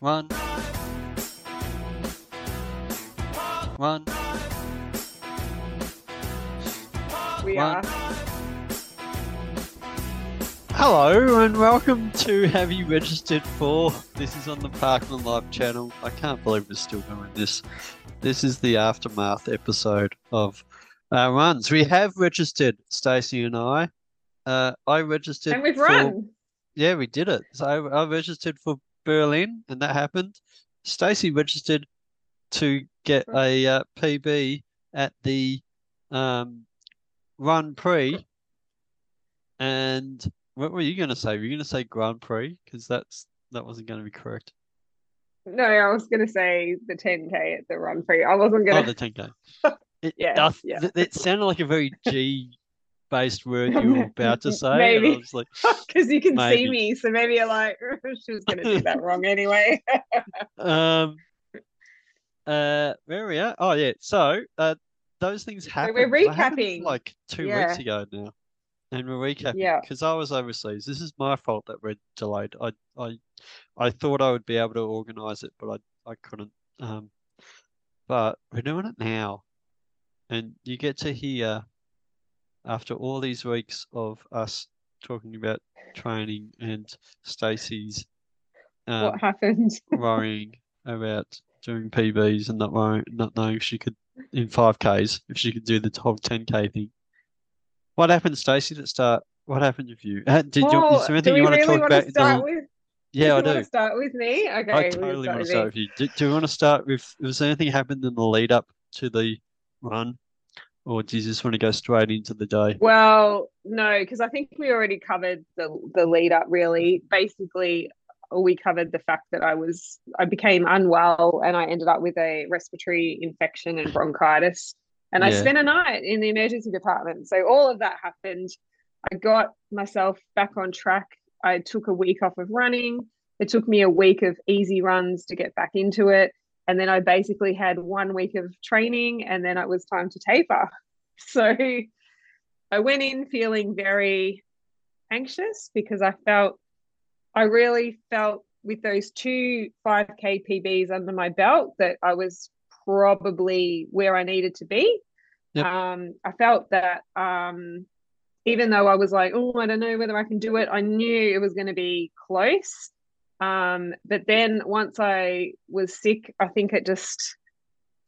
One. One. We One. are. Hello and welcome to Have You Registered For? This is on the Parkrunlife channel. I can't believe we're still doing this. This is the aftermath episode of our runs. We have registered, Stacey and I. Uh, I registered. And we've for- run. Yeah, we did it. So I, I registered for Berlin, and that happened. Stacey registered to get a uh, PB at the um, Run Prix. And what were you going to say? Were you going to say Grand Prix? Because that's that wasn't going to be correct. No, I was going to say the 10K at the Run Prix. I wasn't Oh, going the to. 10K. It, Yeah, I yeah. it sounded like a very G based word you were about to say. I Maybe. was like, Because you can Maybe. see me. So maybe you're like, she was going to do that wrong anyway. Um. Uh. Where are we at? Oh yeah. So, uh, those things happened. we're recapping. like two Yeah. weeks ago now, and we're recapping Yeah. because I was overseas. This is my fault that we're delayed. I I I thought I would be able to organise it, but I I couldn't. Um. But we're doing it now, and you get to hear after all these weeks of us talking about training and Stacey's um, what happened? worrying about doing PBs and not worrying, not knowing if she could in five Ks if she could do the whole ten K thing. What happened, Stacey? Let's start. What happened with you? Uh, Did you? Is there anything you want to really talk want about? to start the- with? yeah, I do you want do. to start with me? Okay. I totally want to start with you. Do, do you want to start with? Was there anything happened in the lead up to the run, or do you just want to go straight into the day? Well, no, because I think we already covered the the lead up. Really, basically, we covered the fact that I was I became unwell and I ended up with a respiratory infection and bronchitis, and I spent a night in the emergency department. So all of that happened. I got myself back on track. I took a week off of running. It took me a week of easy runs to get back into it. And then I basically had one week of training and then it was time to taper. So I went in feeling very anxious because I felt, I really felt with those two 5K PBs under my belt that I was probably where I needed to be. Yep. Um, I felt that um, even though I was like, oh, I don't know whether I can do it, I knew it was going to be close. Um, but then once I was sick, I think it just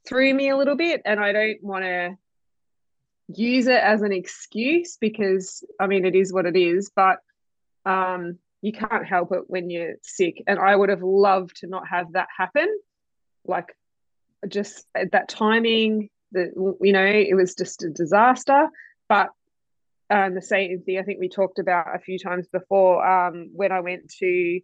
threw me a little bit, and I don't want to use it as an excuse because I mean it is what it is, but um, you can't help it when you're sick. And I would have loved to not have that happen. Like just at that timing, the you know, it was just a disaster. But um, the same thing I think we talked about a few times before. Um, when I went to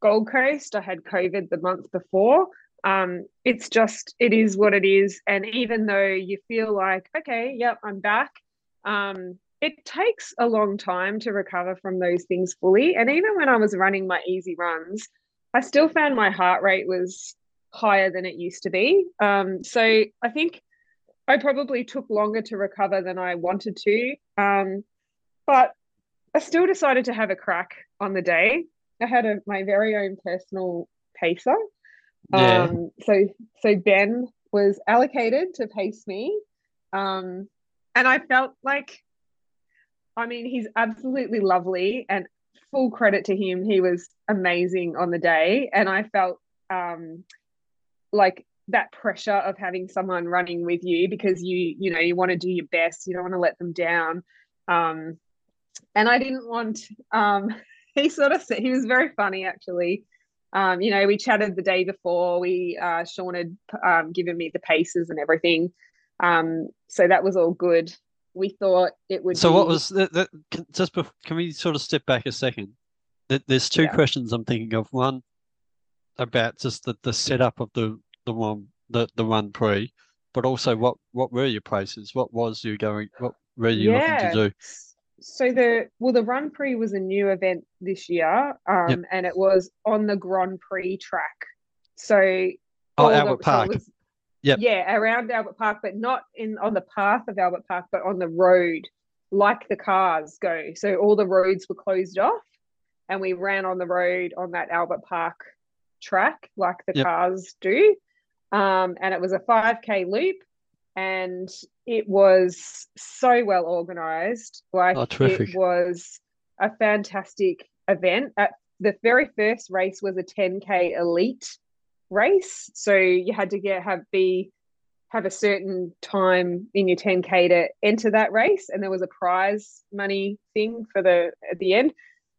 Gold Coast, I had COVID the month before. Um, it's just it is what it is, and even though you feel like okay, yep, I'm back, um, it takes a long time to recover from those things fully. And even when I was running my easy runs, I still found my heart rate was higher than it used to be. Um, so I think I probably took longer to recover than I wanted to. Um, but I still decided to have a crack on the day. I had a, my very own personal pacer. Um, so so Ben was allocated to pace me. Um, and I felt like I mean, he's absolutely lovely and full credit to him. He was amazing on the day. And I felt um like that pressure of having someone running with you because you, you know, you want to do your best, you don't want to let them down. Um, and I didn't want um he sort of said he was very funny actually. Um, you know, we chatted the day before. We uh Sean had um given me the paces and everything. Um, so that was all good. We thought it would So what was that? that can, just bef- can we sort of step back a second? There- There's two Yeah. questions I'm thinking of. One about just the, the setup of the the one the the Run Prix, but also what what were your places? What was you going? What were you looking to do? So the well, the Run Prix was a new event this year, um, Yep. and it was on the Grand Prix track. So Oh, the- Albert so Park. was- Yep. Yeah, around Albert Park, but not in on the path of Albert Park, but on the road, like the cars go. So all the roads were closed off, and we ran on the road on that Albert Park track like the Yep. cars do. Um, and it was a 5K loop and it was so well organized. Like Oh, it was a fantastic event. At the very first race was a 10K elite race. So you had to get have be have a certain time in your 10k to enter that race and there was a prize money thing for the at the end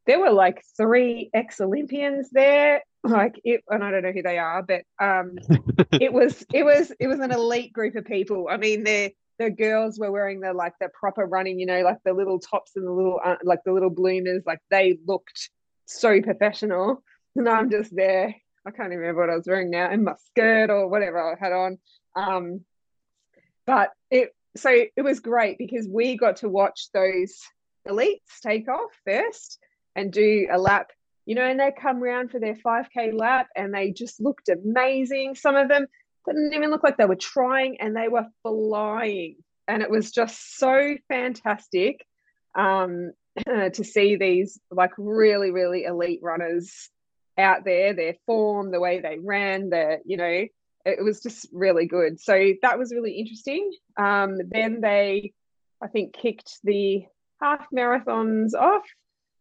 there were like three ex-olympians there. Like it and i don't know who they are but um it was it was it was an elite group of people. I mean the the girls were wearing the like the proper running you know like the little tops and the little uh, like the little bloomers. Like they looked so professional. And i'm just there. I can't even remember what i was wearing now in my skirt or whatever i had on. Um, but it so it was great because we got to watch those elites take off first and do a lap, you know, and they come around for their 5k lap and they just looked amazing. Some of them didn't even look like they were trying and they were flying. And it was just so fantastic um, to see these like really, really elite runners out there, their form, the way they ran, the, you know, it was just really good. So that was really interesting. Um, then they, I think, kicked the half marathons off,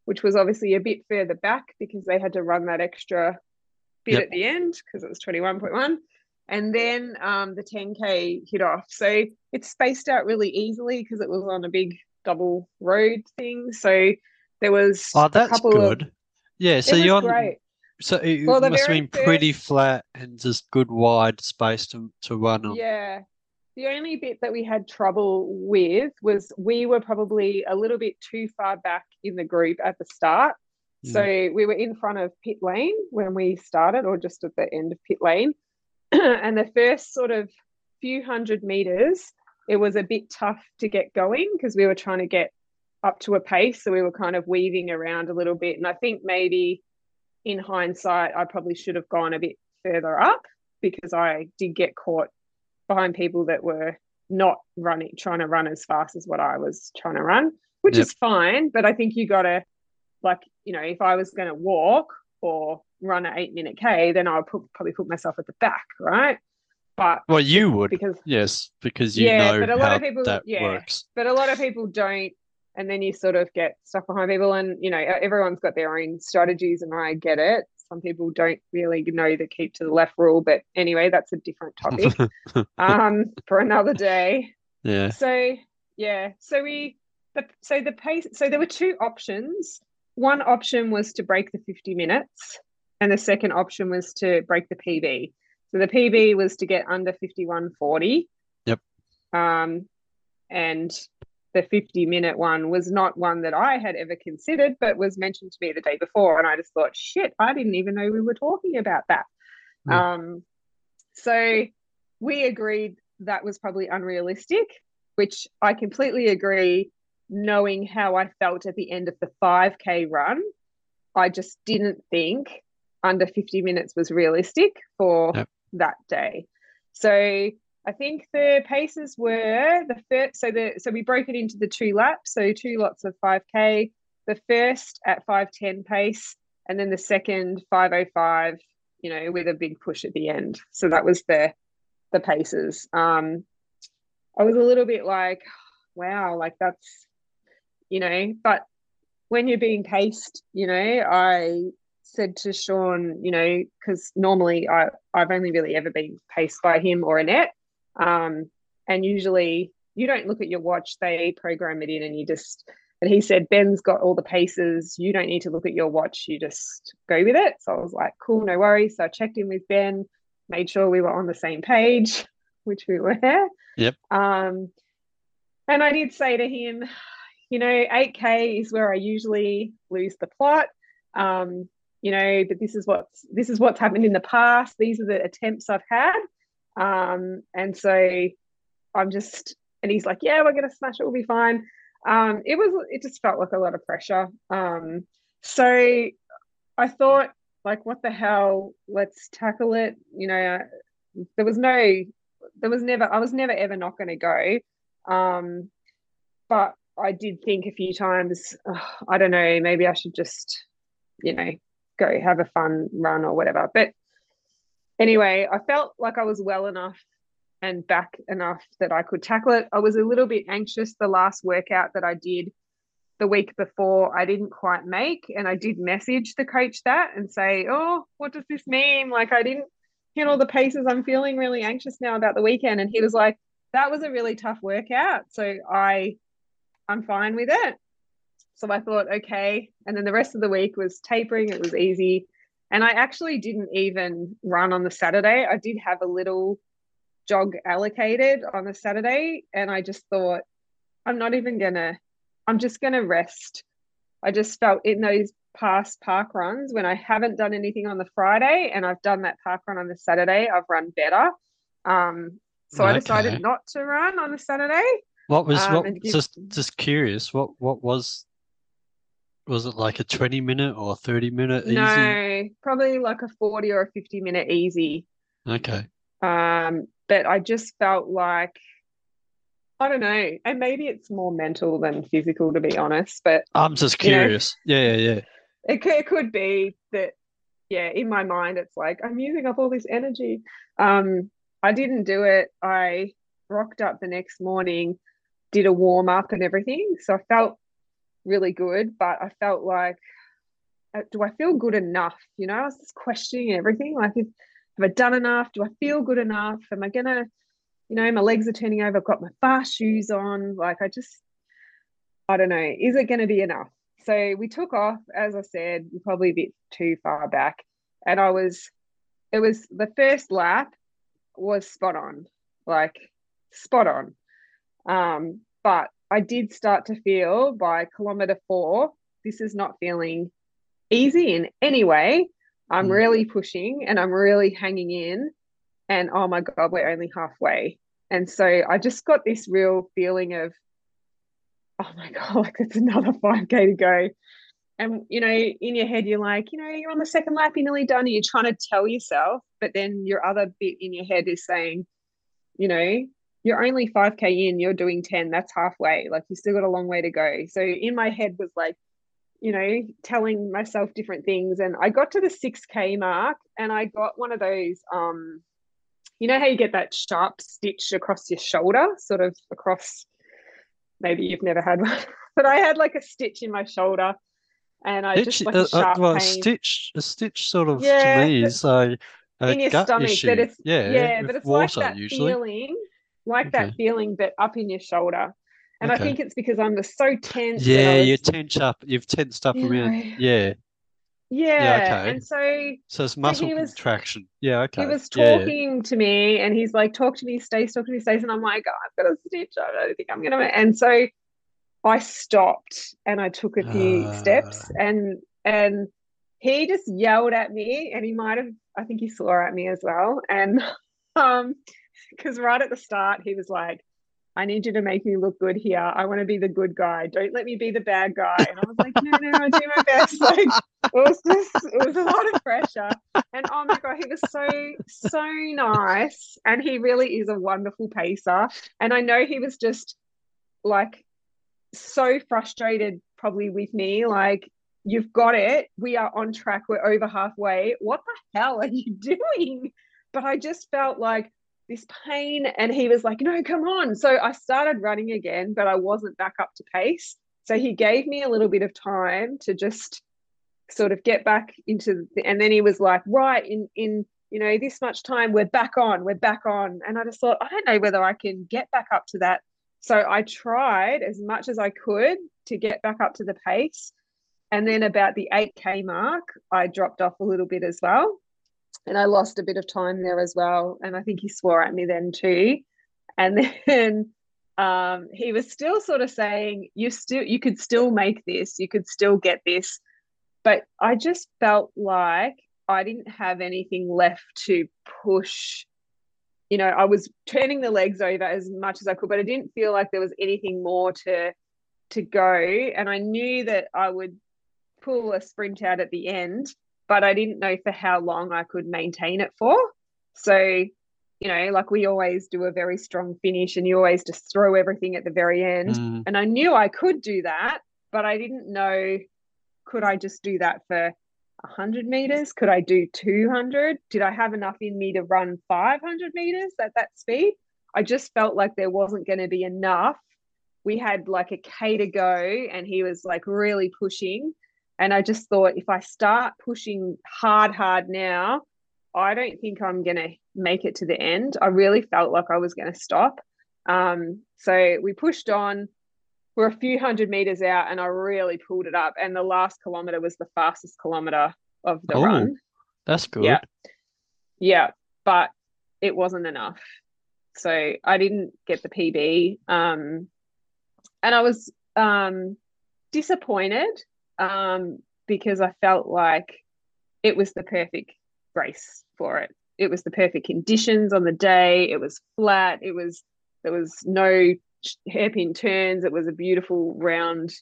which was obviously a bit further back because they had to run that extra bit Yep. at the end because it was 21.1. And then um, the 10K hit off. So it's spaced out really easily because it was on a big double road thing. So there was Oh, that's a couple good. of Yeah, so you're on, great. so it Well, must have been pretty first- flat and just good wide space to to run on. Yeah. The only bit that we had trouble with was we were probably a little bit too far back in the group at the start. Hmm. So we were in front of pit lane when we started, or just at the end of pit lane. and the first sort of few hundred meters, it was a bit tough to get going because we were trying to get up to a pace. So we were kind of weaving around a little bit. And I think maybe in hindsight, I probably should have gone a bit further up because I did get caught behind people that were not running, trying to run as fast as what I was trying to run, which Yep. is fine. But I think you got to, like, you know, if I was going to walk or run an eight minute K, then I would put, probably put myself at the back, right? But Well, you would, because, yes, because you Yeah, know but a lot of people- that yeah. works. but a lot of people don't. And then you sort of get stuck behind people, and you know, everyone's got their own strategies, and I get it. Some people don't really know the keep to the left rule, but anyway, that's a different topic um, for another day. Yeah. So yeah, so we the so the pace so there were two options. One option was to break the 50 minutes, and the second option was to break the PB. So the PB was to get under 51.40. Yep. Um, and the 50 minute one was not one that I had ever considered, but was mentioned to me the day before. And I just thought, shit, I didn't even know we were talking about that. Hmm. Um, so we agreed that was probably unrealistic, which I completely agree. Knowing how I felt at the end of the 5K run, I just didn't think under 50 minutes was realistic for Yep. that day. So I think the paces were the first. So the so we broke it into the two laps. So two lots of 5K. The first at 510 pace, and then the second 505. You know, with a big push at the end. So that was the the paces. Um, I was a little bit like, wow, like that's, you know, but when you're being paced, you know, I said to Sean, you know, because normally I, I've only really ever been paced by him or Annette. Um, and usually you don't look at your watch, they program it in and you just, and he said, Ben's got all the paces. You don't need to look at your watch. You just go with it. So I was like, cool, no worries. So I checked in with Ben, made sure we were on the same page, which we were. Yep. Um, and I did say to him, you know, 8K is where I usually lose the plot. Um, you know, but this is what's this is what's happened in the past. These are the attempts I've had. Um, and so I'm just and he's like, Yeah, we're gonna smash it, we'll be fine. Um, it was it just felt like a lot of pressure. Um, so I thought, like, what the hell? Let's tackle it. You know, there was no, there was never, I was never ever not going to go. Um, but I did think a few times, "Ugh, I don't know, maybe I should just, you know, go have a fun run or whatever. But anyway, I felt like I was well enough and back enough that I could tackle it. I was a little bit anxious the last workout that I did the week before I didn't quite make. And I did message the coach that and say, Oh, what does this mean? Like, I didn't hit all the paces. I'm feeling really anxious now about the weekend. And he was like, That was a really tough workout. So I, I'm fine with it. So I thought, okay. And then the rest of the week was tapering. It was easy. And I actually didn't even run on the Saturday. I did have a little jog allocated on a Saturday. And I just thought, I'm not even going to, I'm just going to rest. I just felt in those past park runs when I haven't done anything on the Friday and I've done that park run on the Saturday, I've run better. Um, so okay. I decided not to run on the Saturday. What was um, what? Give... Just just curious. What what was was it like a 20 minute or 30 minute easy? No, probably like a 40 or a 50 minute easy. Okay. Um, but I just felt like I don't know, and maybe it's more mental than physical, to be honest. But I'm just curious. You know, yeah, yeah, yeah. It could, it could be that, yeah, in my mind, it's like I'm using up all this energy. Um, I didn't do it. I rocked up the next morning, did a warm up and everything, so I felt really good. But I felt like, uh, do I feel good enough? You know, I was just questioning everything. Like, have I done enough? Do I feel good enough? Am I gonna, you know, my legs are turning over. I've got my fast shoes on. Like I just, I don't know. Is it to be enough? So we took off, as I said, probably a bit too far back, and I was, it was the first lap was spot on, like spot on. Um, but I did start to feel by kilometer four, this is not feeling easy in any way. I'm mm. really pushing and I'm really hanging in. And oh my God, we're only halfway. And so I just got this real feeling of, oh my God, like it's another 5K to go. And, you know, in your head, you're like, you know, you're on the second lap, you're nearly done. And you're trying to tell yourself, but then your other bit in your head is saying, you know, you're only 5K in, you're doing 10, that's halfway. Like you still got a long way to go. So in my head was like, you know, telling myself different things. And I got to the 6K mark and I got one of those, um, you know, how you get that sharp stitch across your shoulder, sort of across, maybe you've never had one, but I had like a stitch in my shoulder and I stitch, just like a uh, sharp uh, well, pain. A stitch, a stitch sort of yeah, to me is a, a in your stomach, issue. but it's, yeah, yeah, but it's water, like that usually. feeling, like okay. that feeling, but up in your shoulder. And okay. I think it's because I'm just so tense. Yeah, was, you tense up. You've tensed up you around. Yeah. Yeah. yeah okay. And so So it's muscle so was, contraction. Yeah, okay. He was talking yeah. to me and he's like, talk to me, Stace, talk to me, Stace. And I'm like, oh, I've got a stitch. I don't think I'm gonna and so I stopped and I took a few uh... steps and and he just yelled at me and he might have I think he swore at me as well. And um because right at the start he was like I need you to make me look good here. I want to be the good guy. Don't let me be the bad guy. And I was like, no, no, I do my best. Like it was just, it was a lot of pressure. And oh my God, he was so, so nice. And he really is a wonderful pacer. And I know he was just like so frustrated probably with me. Like, you've got it. We are on track. We're over halfway. What the hell are you doing? But I just felt like this pain. And he was like, no, come on. So I started running again, but I wasn't back up to pace. So he gave me a little bit of time to just sort of get back into the, and then he was like, right, in in you know, this much time, we're back on, we're back on. And I just thought, I don't know whether I can get back up to that. So I tried as much as I could to get back up to the pace. And then about the 8K mark, I dropped off a little bit as well and I lost a bit of time there as well. And I think he swore at me then too. And then um, he was still sort of saying, "You still, you could still make this. You could still get this." But I just felt like I didn't have anything left to push. You know, I was turning the legs over as much as I could, but I didn't feel like there was anything more to to go. And I knew that I would pull a sprint out at the end but I didn't know for how long I could maintain it for. So, you know, like we always do a very strong finish and you always just throw everything at the very end. Mm. And I knew I could do that, but I didn't know could I just do that for 100 meters? Could I do 200? Did I have enough in me to run 500 meters at that speed? I just felt like there wasn't going to be enough. We had like a K to go, and he was like really pushing. And I just thought if I start pushing hard, hard now, I don't think I'm going to make it to the end. I really felt like I was going to stop. Um, so we pushed on. We're a few hundred meters out, and I really pulled it up. And the last kilometer was the fastest kilometer of the Oh, run. That's good. Yeah. Yeah, but it wasn't enough. So I didn't get the PB. Um, and I was um, disappointed um, because I felt like it was the perfect race for it. It was the perfect conditions on the day. It was flat. It was there was no hairpin turns. It was a beautiful round,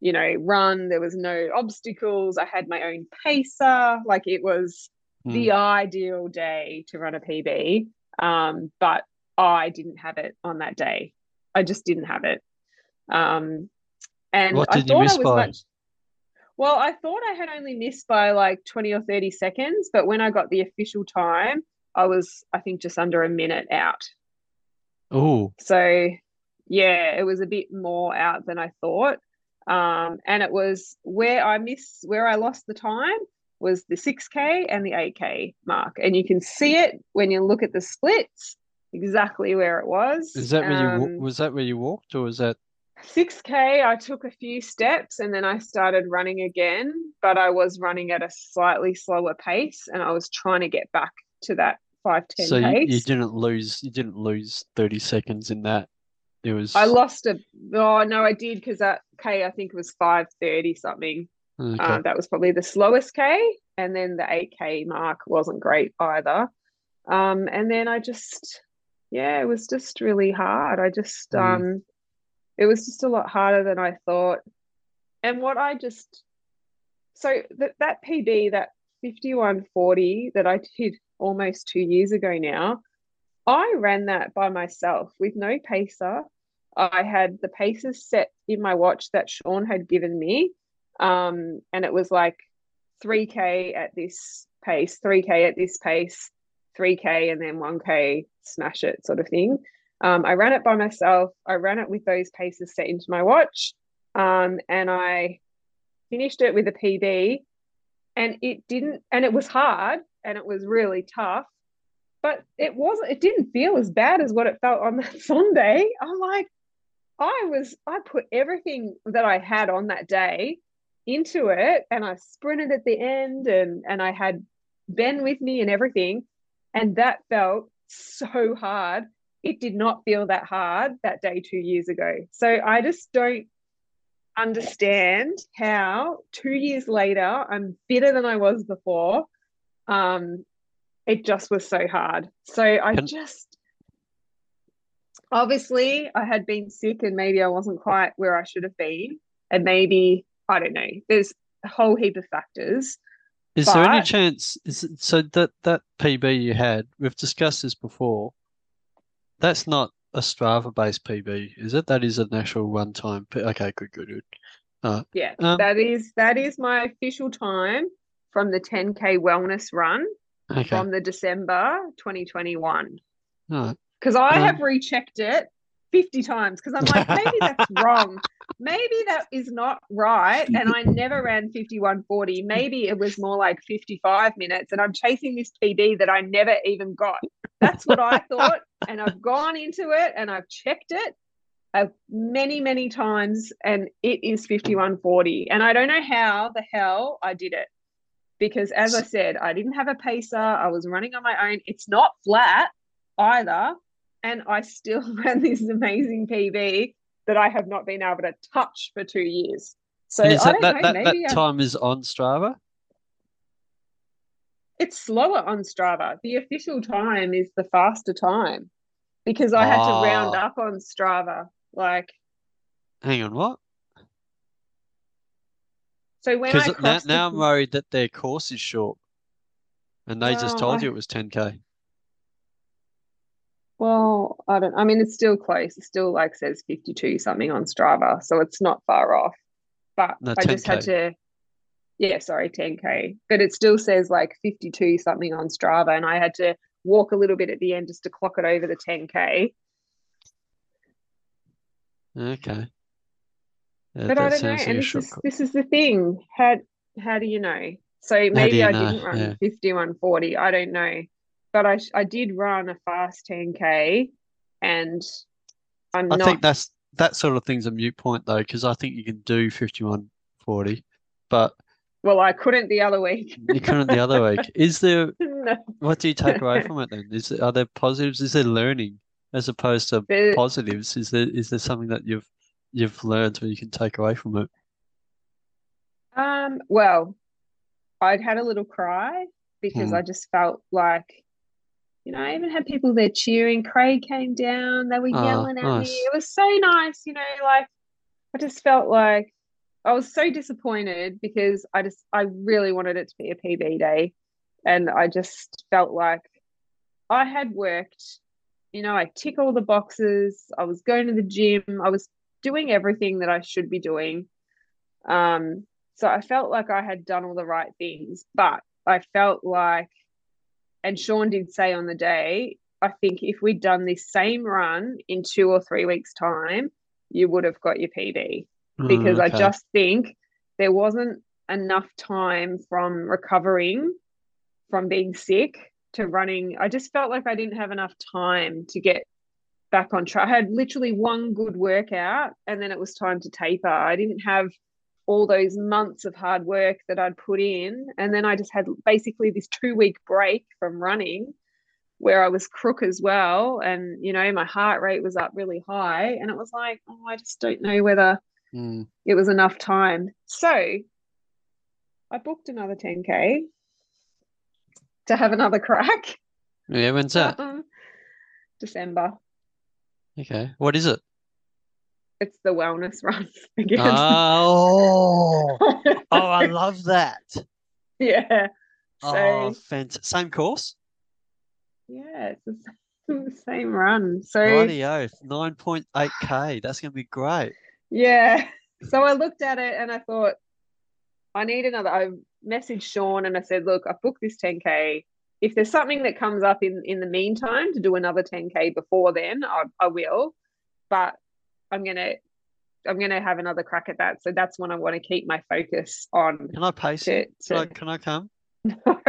you know, run. There was no obstacles. I had my own pacer. Like it was Hmm. the ideal day to run a PB. Um, but I didn't have it on that day. I just didn't have it. Um, and What I did you thought miss I was by? much. Well, I thought I had only missed by like 20 or 30 seconds, but when I got the official time, I was, I think, just under a minute out. Oh, So, yeah, it was a bit more out than I thought. Um, and it was where I missed, where I lost the time was the 6K and the 8K mark. And you can see it when you look at the splits, exactly where it was. is that where you Um, was that where you walked, or was that 6K, I took a few steps and then I started running again, but I was running at a slightly slower pace and I was trying to get back to that 510 so you, you didn't lose you didn't lose 30 seconds in that. It was I lost a, oh no, I did because that K, I think it was 530 something. okay. Um, that was probably the slowest K. And then the 8K mark wasn't great either. Um, and then I just, yeah, it was just really hard. I just, Mm. um, it was just a lot harder than I thought. And what I just, so that, that PB, that 5140 that I did almost two years ago now, I ran that by myself with no pacer. I had the paces set in my watch that Sean had given me. Um, and it was like 3K at this pace, 3K at this pace, 3K, and then 1K, smash it sort of thing. Um, I ran it by myself. I ran it with those paces set into my watch. Um, and I finished it with a PB. And it didn't, and it was hard and it was really tough but it wasn't it didn't feel as bad as what it felt on that sunday i'm like i was i put everything that i had on that day into it and i sprinted at the end and and i had ben with me and everything and that felt so hard it did not feel that hard that day two years ago so i just don't understand how two years later i'm fitter than i was before um it just was so hard. So I just obviously I had been sick and maybe I wasn't quite where I should have been. And maybe I don't know. There's a whole heap of factors. Is there any chance is it, so that that PB you had, we've discussed this before. That's not a Strava based PB, is it? That is an actual one time. P- okay, good, good, good. Uh, Yeah, Um, that is that is my official time from the 10k wellness run Okay. from the December 2021. All right. Because I Um, have rechecked it 50 times because I'm like, maybe that's wrong. Maybe that is not right. And I never ran 5140. Maybe it was more like 55 minutes. And I'm chasing this PB that I never even got. That's what I thought. And I've gone into it and I've checked it uh, many, many times. And it is 5140. And I don't know how the hell I did it. Because as I said, I didn't have a pacer. I was running on my own. It's not flat either. And I still ran this amazing PB that I have not been able to touch for two years. So And is I that, don't that, know, that, maybe that I- time is on Strava? It's slower on Strava. The official time is the faster time because I had to round Ah. up on Strava. Like, Hang on, what? so when I now, the- now I'm worried that their course is short. And they just Well, told you it was 10K. well, I don't, I mean, it's still close. It still like says 52 something on Strava. So it's not far off. But No, I just had to, yeah, sorry, 10k, but it still says like 52 something on Strava, and I had to walk a little bit at the end just to clock it over the 10k. Okay. Yeah, but I don't know, like and this is this is the thing. How how do you know? So maybe I know? didn't run Yeah. 5140. I don't know, but I I did run a fast 10k, and I'm I not. think that's that sort of thing's a mute point though, because I think you can do 5140, but well, I couldn't the other week. you couldn't the other week. Is there no, what do you take away from it then? Is there, are there positives? Is there learning as opposed to but positives? Is there is there something that you've you've learned where you can take away from it? um, well, I'd had a little cry because Hmm. I just felt like, you know, I even had people there cheering. Craig came down, they were Ah, yelling at me. It was so nice, you know, like I just felt like I was so disappointed because I just I really wanted it to be a PB day. And I just felt like I had worked, you know, I tick all the boxes. I was going to the gym. I was doing everything that I should be doing. Um, so I felt like I had done all the right things, but I felt like, and Sean did say on the day, I think if we'd done this same run in two or three weeks' time, you would have got your PB because Mm, I just think there wasn't enough time from recovering from being sick to running. I just felt like I didn't have enough time to get back on track. I had literally one good workout and then it was time to taper. I didn't have all those months of hard work that I'd put in. And then I just had basically this two week break from running where I was crook as well. And, you know, my heart rate was up really high. And it was like, oh, I just don't know whether Mm. it was enough time. So I booked another 10K to have another crack. Yeah, when's that? Um, December. Okay. What is it? It's the wellness run again. Oh, oh, I love that. yeah. So Oh, fantastic. Same course? yeah, it's the same, the same run. So Rightio, 9.8K. That's going to be great. Yeah. So I looked at it and I thought, I need another. I messaged Sean and I said, look, I've booked this 10K. If there's something that comes up in in the meantime to do another 10K before then, I, I will. But I'm gonna I'm gonna have another crack at that. So that's when I want to keep my focus on Can I pace it? to, Can I, can I come? no,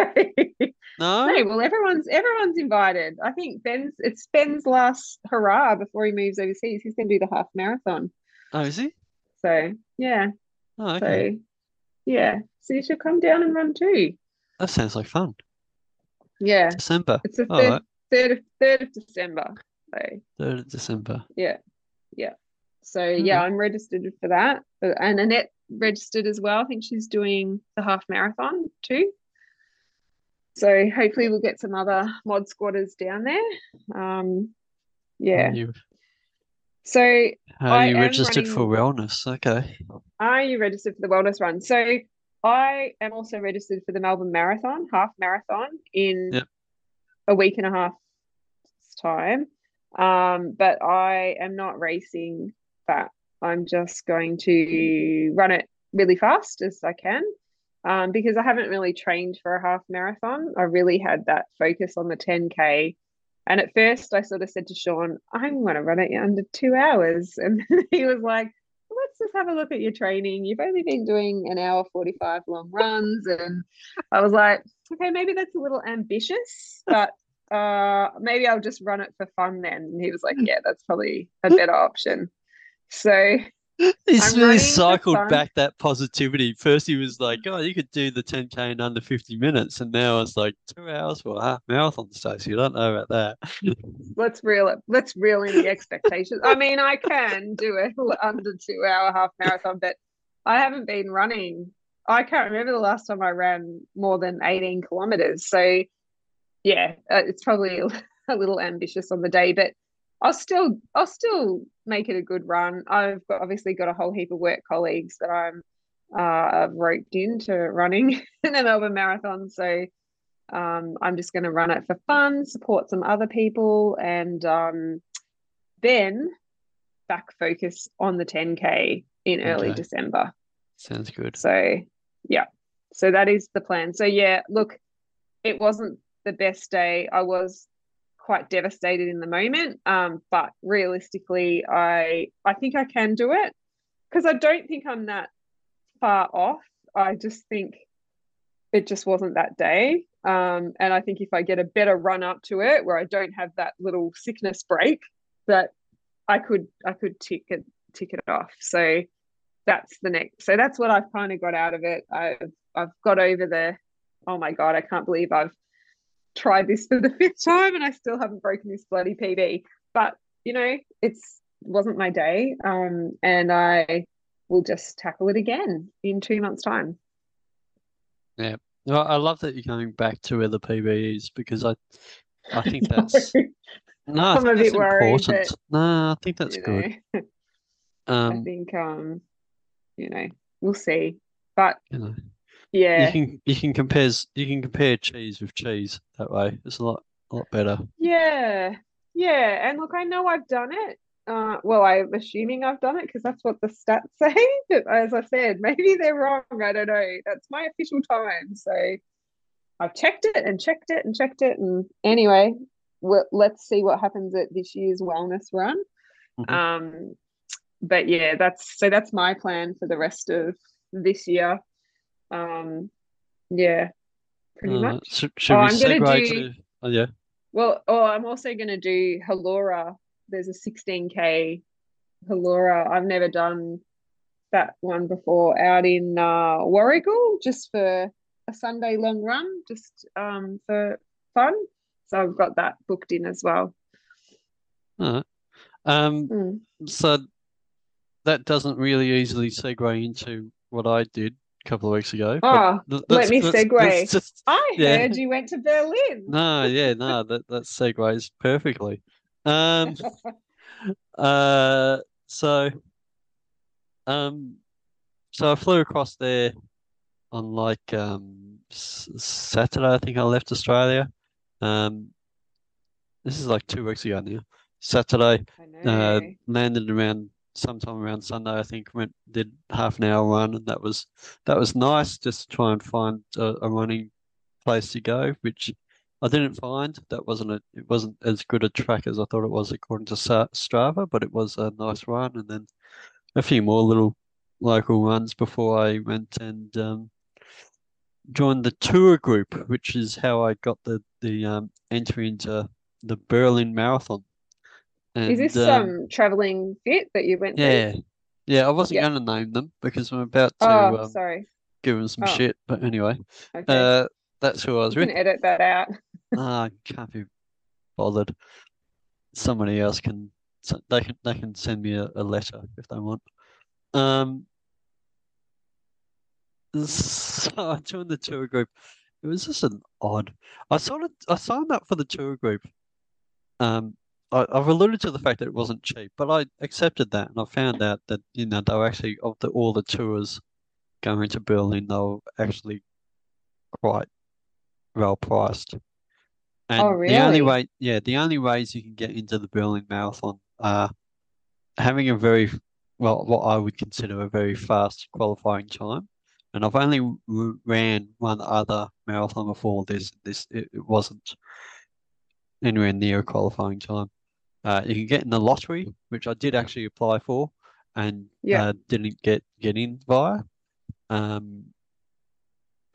No? well everyone's everyone's invited. I think Ben's it's Ben's last hurrah before he moves overseas. He's gonna do the half marathon. Oh, is he? So yeah. Oh, okay. So yeah. So you should come down and run too. That sounds like fun. Yeah. December. It's the third right. third of third of December. So 3rd of December. yeah. Yeah. So yeah, Mhm. I'm registered for that. And Annette registered as well. I think she's doing the half marathon too. So hopefully we'll get some other mod squatters down there. Um yeah. You, So I you registered for wellness? Okay. are you registered for the wellness run? So I am also registered for the Melbourne Marathon, half marathon in Yep. a week and a half time. Um, but I am not racing that. I'm just going to run it really fast as I can. Um, because I haven't really trained for a half marathon. I really had that focus on the 10K. And at first I sort of said to Sean, I'm going to run it under two hours. And he was like, let's just have a look at your training. You've only been doing an hour 45 long runs. And I was like, okay, maybe that's a little ambitious, but uh, maybe I'll just run it for fun then. And he was like, yeah, that's probably a better option. So He's I'm really cycled back that positivity. First, he was like, "Oh, you could do the 10k in under 50 minutes," and now it's like two hours for a half marathon, Stacey. You don't know about that. let's reel it. Let's reel in the expectations. I mean, I can do it under two hour half marathon, but I haven't been running. I can't remember the last time I ran more than 18 kilometers. So, yeah, uh, it's probably a little ambitious on the day, but I'll still, I'll still make it a good run. I've got, obviously got a whole heap of work colleagues that I'm uh, roped into running in the Melbourne Marathon. So, um, I'm just going to run it for fun, support some other people, and um, then back focus on the 10K in early Okay. December. Sounds good. So, yeah. so that is the plan. So yeah, look, it wasn't the best day. I was quite devastated in the moment, um, but realistically, I I think I can do it because I don't think I'm that far off. I just think it just wasn't that day. Um, and I think if I get a better run up to it, where I don't have that little sickness break, that I could I could tick it tick it off. So that's the next. So that's what I've kind of got out of it. I've I've got over the oh my god, I can't believe I've tried this for the fifth time and I still haven't broken this bloody PB. But you know, it's wasn't my day, um, and I will just tackle it again in two months' time. Yeah, well, I love that you're going back to where the PB is because I, I think that's no, I I'm think a that's bit worried important. that, No, I think that's good. know, I Um, think um, you know, we'll see. But you know, you yeah, can you can compare you can compare cheese with cheese that way. It's a lot a lot better. yeah, yeah. And look, I know I've done it. Uh, well, I'm assuming I've done it because that's what the stats say. But as I said, maybe they're wrong. I don't know. That's my official time. So I've checked it and checked it and checked it. And anyway, well, let's see what happens at this year's wellness run. Mhm. Um, but yeah, that's so that's my plan for the rest of this year. Um, yeah, pretty Uh, much. should, should Oh, we I'm gonna segue do- to? Oh yeah. Well, oh, I'm also going to do Halora. There's a 16k Halora. I've never done that one before out in uh, Warragul just for a Sunday long run, just um, for fun. So I've got that booked in as well. Alright. Um, Mm. so that doesn't really easily segue into what I did couple of weeks ago. Oh, th- let me segue. just- I Yeah. heard you went to Berlin. No, yeah, no, that that segues perfectly. Um, uh, so, um, so I flew across there on like um s Saturday. I think I left Australia. Um, this is like two weeks ago now. Saturday, uh, landed around sometime around Sunday. I think went did half an hour run, and that was that was nice. Just to try and find a, a running place to go, which I didn't find. That wasn't a, it wasn't as good a track as I thought it was according to Strava, but it was a nice run, and then a few more little local runs before I went and um, joined the tour group, which is how I got the the um, entry into the Berlin Marathon. Is this And um, um Travelling Fit that you went through? yeah, yeah, I wasn't Yeah. going to name them because I'm about to Oh, um, sorry. give them some Oh. shit. But anyway, Okay. uh, that's who I was you with. can edit that out. Ah, I can't be bothered. Somebody else can. They can. They can send me a, a letter if they want. Um. So I joined the tour group. It was just an odd. I sort of. I signed up for the tour group. Um. I, I've alluded to the fact that it wasn't cheap, but I accepted that, and I found out that you know they were actually of the all the tours going to Berlin, they were actually quite well priced. And Oh, the only really? way, yeah, the only ways you can get into the Berlin Marathon are having a very, well, what I would consider a very fast qualifying time. And I've only ran one other marathon before this. This it, it wasn't anywhere near a qualifying time. Uh, you can get in the lottery, which I did actually apply for, and Yeah. uh, didn't get get in via. Um,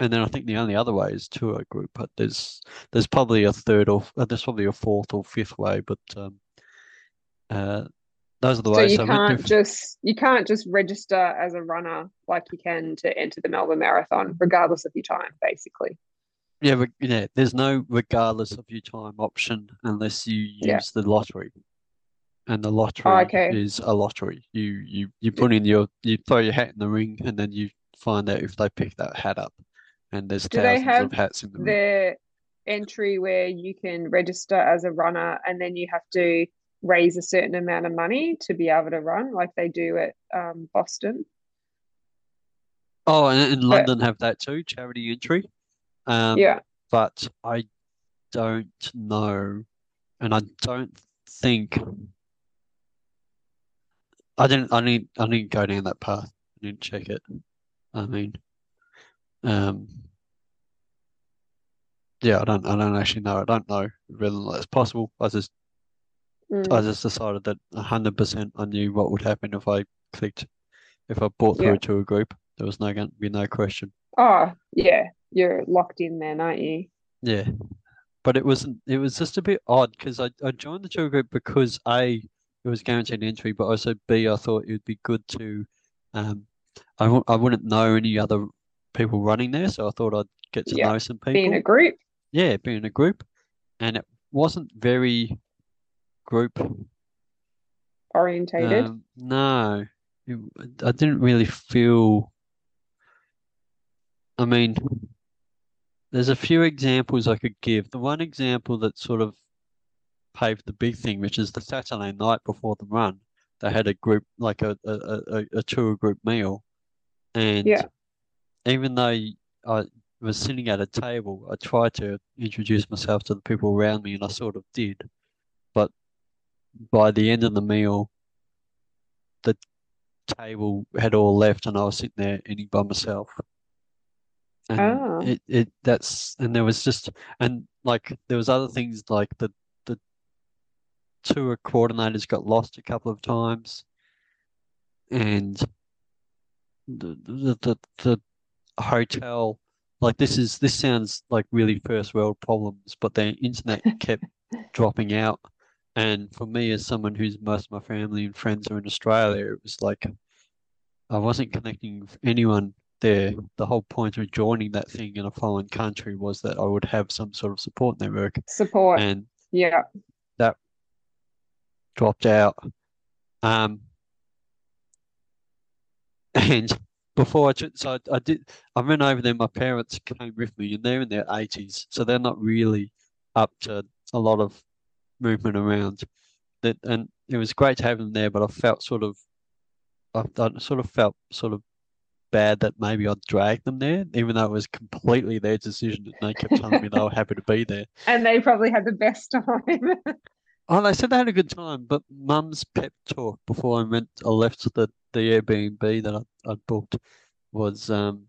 and then I think the only other way is tour group, but there's there's probably a third or uh, there's probably a fourth or fifth way, but um, uh, those are the ways. So ways you I went can't just you can't just register as a runner like you can to enter the Melbourne Marathon, regardless of your time, basically. Yeah, but yeah, there's no regardless of your time option unless you Yeah. use the lottery. And the lottery Oh, okay. is a lottery. You you you put in your you throw your hat in the ring and then you find out if they pick that hat up. And there's Do thousands of hats in the ring. Entry where you can register as a runner and then you have to raise a certain amount of money to be able to run, like they do at um, Boston. Oh, and in But London have that too, charity entry. Um, yeah, but I don't know, and I don't think I didn't. I didn't. I didn't go down that path. I didn't check it. I mean, Um, yeah, I don't I don't actually know. I don't know whether that's possible. I just Mm. I just decided that hundred percent I knew what would happen if I clicked if I bought through Yeah. to a group. There was no going to be no question. Oh, yeah. You're locked in then, aren't you? Yeah, but it wasn't. It was just a bit odd because I, I joined the tour group because A, it was guaranteed entry, but also B, I thought it would be good to, um, I w I wouldn't know any other people running there, so I thought I'd get to Yeah, know some Be in a group. Yeah, be in a group, and it wasn't very group. orientated. Um, no, it, I didn't really feel. I mean, there's a few examples I could give. The one example that sort of paved the big thing, which is the Saturday night before the run, they had a group like a a, a, a tour group meal, and Yeah. even though I was sitting at a table, I tried to introduce myself to the people around me, and I sort of did. But by the end of the meal, the table had all left, and I was sitting there eating by myself. And Ah. it, it that's and there was just and like there was other things like the the tour coordinators got lost a couple of times, and the the the, the hotel like this is this sounds like really first world problems, but their internet kept dropping out. And for me, as someone who's most of my family and friends are in Australia, it was like I wasn't connecting with anyone there. The whole point of joining that thing in a foreign country was that I would have some sort of support network, Support. and Yeah. That dropped out. Um, and before I took, so I, I did, I ran over there. My parents came with me, and they're in their eighties, so they're not really up to a lot of movement around. That and it was great to have them there, but I felt sort of, I, I sort of felt sort of bad that maybe I'd dragged them there, even though it was completely their decision, and they kept telling me they were happy to be there. And they probably had the best time. Oh, they said they had a good time, but Mum's pep talk before I went, I left the the Airbnb that I I booked was, um,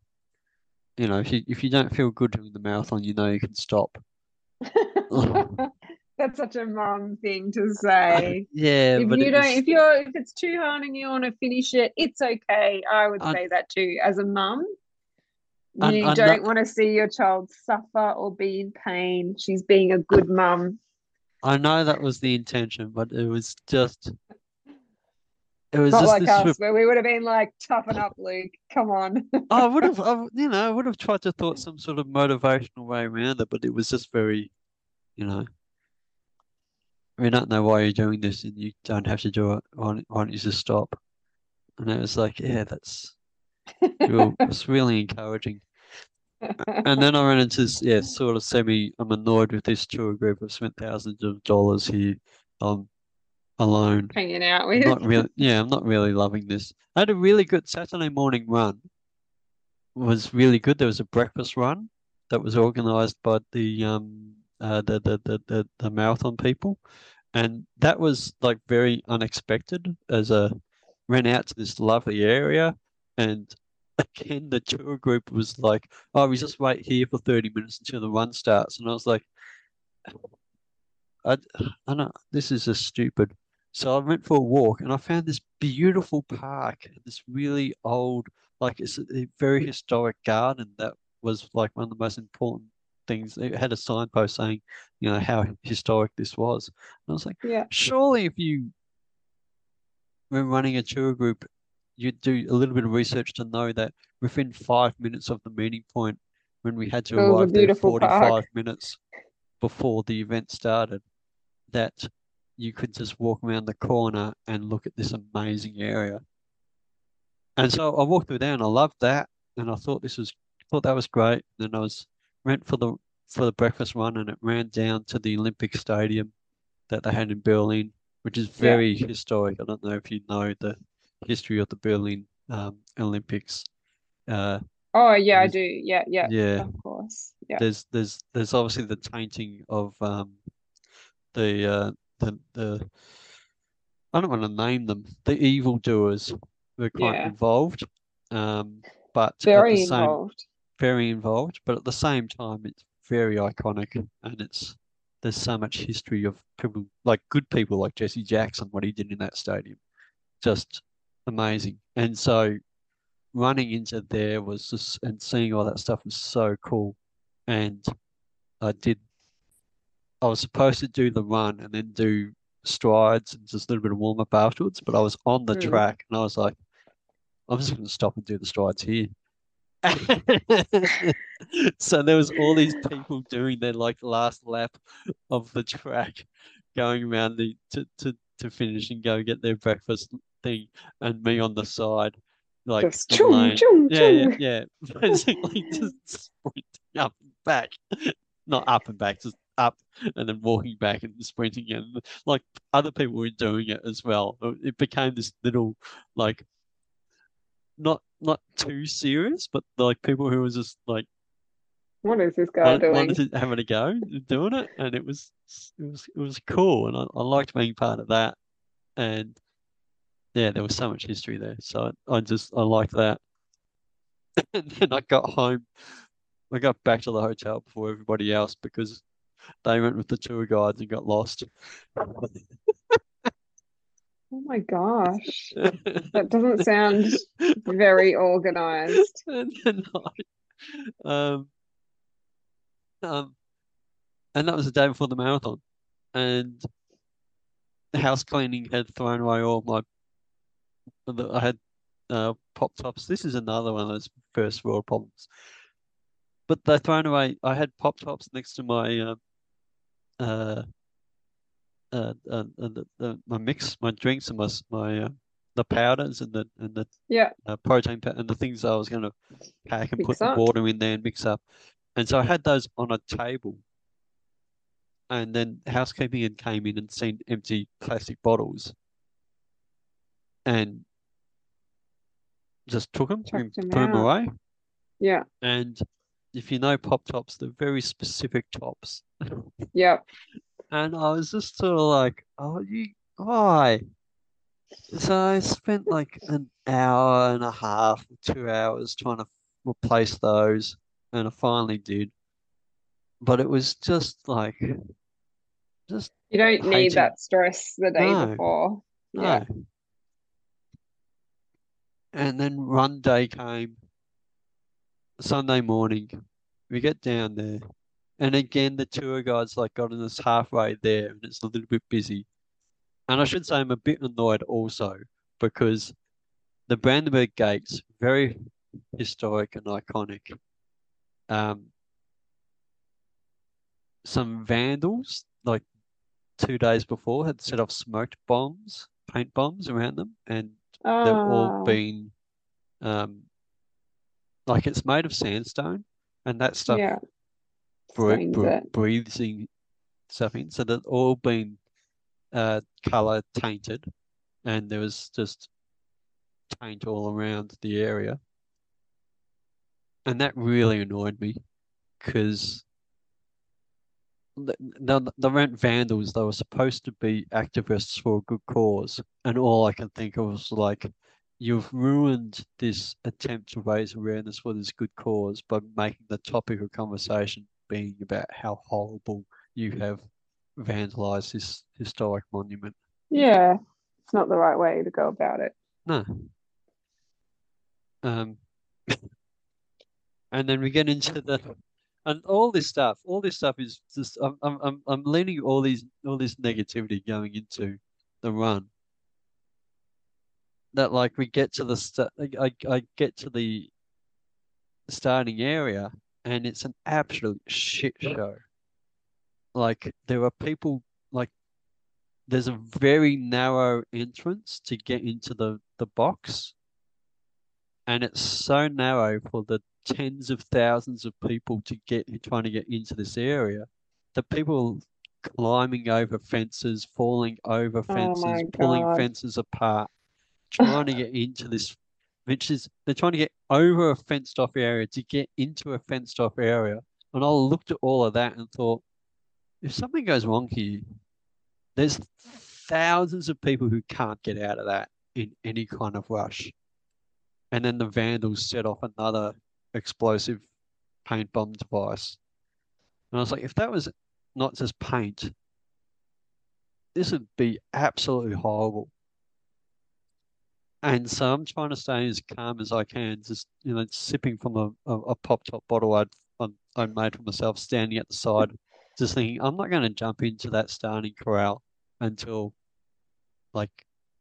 you know, if you if you don't feel good doing the marathon, you know you can stop. That's such a mum thing to say. Yeah, If you don't, if you're, if it's too hard and you want to finish it, it's okay. I would I- say that too. As a mum, you I don't want to see your child suffer or be in pain. She's being a good mum. I know that was the intention, but it was just, it was Not just like this. us, where we would have been like, toughen up, Luke. Come on. I would have, I, you know, I would have tried to thought some sort of motivational way around it, but it was just very, you know, we don't know why you're doing this and you don't have to do it. Why don't, why don't you just stop? And it was like, yeah, that's it's really encouraging. And then I ran into this, yeah, sort of semi, I'm annoyed with this tour group. I've spent thousands of dollars here. I'm alone. Hanging out I'm with. not really, yeah, I'm not really loving this. I had a really good Saturday morning run. Was really good. There was a breakfast run that was organized by the um uh the the the the, the marathon people, and that was like very unexpected. As a ran out to this lovely area, and again the tour group was like, "Oh, we just wait here for 30 minutes until the run starts," and I was like, "I I don't. This is just stupid." So I went for a walk and I found this beautiful park, this really old, like it's a a very historic garden that was like one of the most important things. It had a signpost saying, you know, how historic this was. And I was like, Yeah. surely if you were running a tour group, you'd do a little bit of research to know that within five minutes of the meeting point, when we had to It was a arrive there beautiful park. 45 minutes before the event started, that you could just walk around the corner and look at this amazing area. And so I walked through there and I loved that. And I thought this was thought that was great. And then I was went for the for the breakfast run and it ran down to the Olympic Stadium that they had in Berlin, which is Yeah. very historic. I don't know if you know the history of the Berlin um, Olympics. Uh, Oh yeah, I do. Yeah, yeah, yeah, of course. Yeah. there's there's there's obviously the tainting of um the uh the the I don't want to name them the evildoers were quite Yeah. involved um but Very same involved. very involved, but at the same time, it's very iconic and it's there's so much history of people like good people like Jesse Jackson, what he did in that stadium, just amazing. And so running into there was just and seeing all that stuff was so cool. And I did I was supposed to do the run and then do strides and just a little bit of warm up afterwards, but I was on the Mm. track and I was like, I'm just going to stop and do the strides here. so there was all these people doing their like last lap of the track, going around the to, to, to finish and go get their breakfast thing, and me on the side, like Just chung, chung, Yeah, yeah, yeah. Basically just sprinting up and back. Not up and back, just up and then walking back and sprinting and like other people were doing it as well. It became this little like not not too serious, but like people who were just like What is this guy wanted, doing? to having a go doing it, and it was it was it was cool, and I, I liked being part of that, and yeah, there was so much history there, so I, I just I liked that. And then I got home, I got back to the hotel before everybody else because they went with the tour guides and got lost. Oh my gosh. That doesn't sound very organized. and um, um, and that was the day before the marathon, and the house cleaning had thrown away all my. I had uh, pop tops. This is another one of those first world problems. But they thrown away. I had pop tops next to my uh, uh, uh, uh, uh, the, the, my mix, my drinks, and my my uh, the powders and the and the Yeah. uh, protein pa- and the things I was going to pack and put Mix the water in there and mix up. And so I had those on a table. And then housekeeping had came in and seen empty plastic bottles and just took them and Chucked 'em put them away. Yeah. And if you know pop tops, they're very specific tops. Yep. And I was just sort of like, oh, you, why? So I spent like an hour and a half, two hours trying to replace those, and I finally did. But it was just like, just You don't need that stress the day No. before. no. Yeah. And then run day came, Sunday morning. We get down there, and again the tour guide's like gotten us halfway there, and it's a little bit busy. And I should say I'm a bit annoyed also because the Brandenburg Gates, very historic and iconic. Um, some vandals, like two days before, had set off smoked bombs, paint bombs around them, and they've all Oh, been um, like it's made of sandstone, and that stuff yeah. Bre- Stains bre- it. stuff in, so they've all been uh, color tainted, and there was just paint all around the area, and that really annoyed me because they, they weren't vandals; they were supposed to be activists for a good cause, and all I can think of was like, you've ruined this attempt to raise awareness for this good cause by making the topic of conversation being about how horrible you have vandalized this historic monument. Yeah. It's not the right way to go about it. No. Um, and then we get into the and all this stuff. All this stuff is just I'm I'm I'm leaning all these all this negativity going into the run. That like we get to the st I I get to the starting area and it's an absolute shit show. Like there are people like there's a very narrow entrance to get into the the box and it's so narrow for the tens of thousands of people to get trying to get into this area that people climbing over fences, falling over Oh fences, my pulling God. fences apart, trying to get into this, which is they're trying to get over a fenced off area to get into a fenced off area. And I looked at all of that and thought, if something goes wrong here, there's thousands of people who can't get out of that in any kind of rush. And then the vandals set off another explosive paint bomb device. And I was like, if that was not just paint, this would be absolutely horrible. And so I'm trying to stay as calm as I can, just you know, sipping from a, a, a pop top bottle I'd I made for myself, standing at the side, just thinking I'm not going to jump into that starting corral until like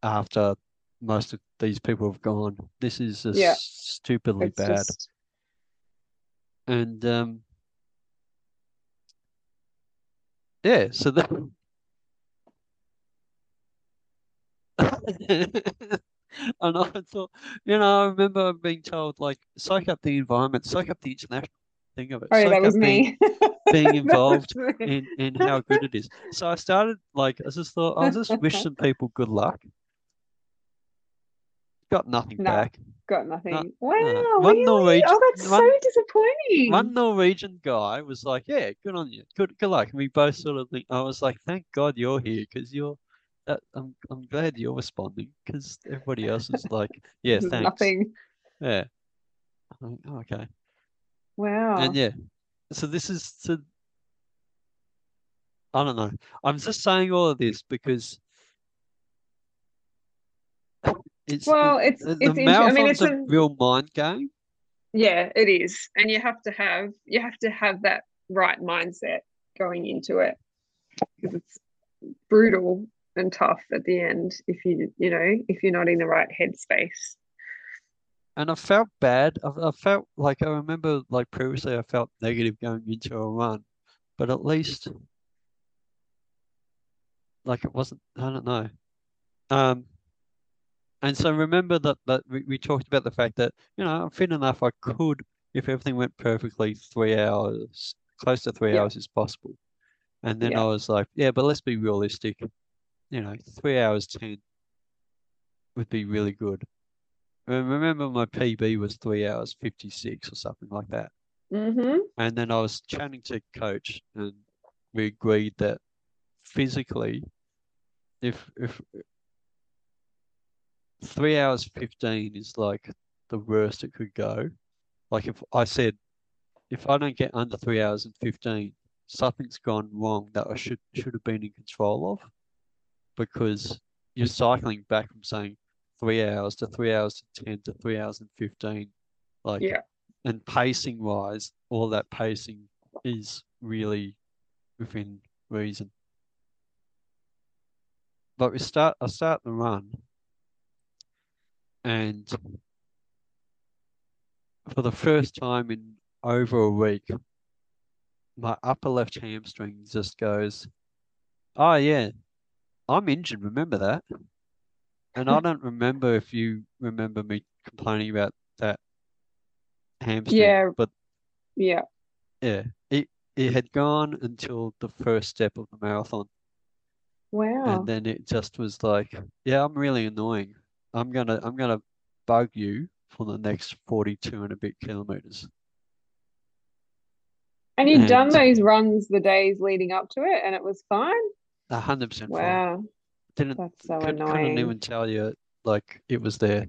after most of these people have gone. This is just Yeah. stupidly It's bad. just And um yeah, so then and I thought, you know, I remember being told like soak up the environment, soak up the international thing of it, oh, that was being me. being involved me. in in how good it is. So I started like I just thought I'll just wish some people good luck. Got nothing No. back. Got nothing. No, wow, no. One really? Norwegian- oh, that's one- so disappointing. One Norwegian guy was like, "Yeah, good on you, good good luck." And we both sort of think, I was like, "Thank God you're here because you're that I'm I'm glad you're responding because everybody else is like, yeah, thanks, Nothing. yeah." Like, "Oh, okay, Wow. and yeah, so this is so I don't know. I'm just saying all of this because it's well, it's the, it's the I mean, it's a a real mind game. yeah, it is, and you have to have you have to have that right mindset going into it because it's brutal and tough at the end if you you know if you're not in the right headspace. And I felt bad. I, I felt like I remember, like previously, I felt negative going into a run, but at least, like it wasn't. I don't know. Um, and so remember that that we, we talked about the fact that you know I'm fit enough. I could, if everything went perfectly, three hours, close to three Yeah. hours is possible. And then Yeah. I was like, yeah, but let's be realistic. You know, three hours ten would be really good. Remember, my PB was three hours fifty six or something like that. Mm-hmm. And then I was chatting to coach, and we agreed that physically, if if three hours fifteen is like the worst it could go, like if I said, if I don't get under three hours and fifteen, something's gone wrong that I should should have been in control of, because you're cycling back from saying three hours to three hours to ten to three hours and fifteen, like Yeah. and pacing wise, all that pacing is really within reason. But we start I start the run and for the first time in over a week, my upper left hamstring just goes, Oh yeah, I'm injured, remember that? And I hmm. don't remember if you remember me complaining about that hamstring, Yeah. but Yeah. yeah, it it had gone until the first step of the marathon, Wow. and then it just was like, yeah, I'm really annoying. I'm gonna I'm gonna bug you for the next 42 and a bit kilometers. And you'd done those runs the days leading up to it, and it was fine. A hundred percent fine. Wow, Didn't that's so could, couldn't even tell you like it was there.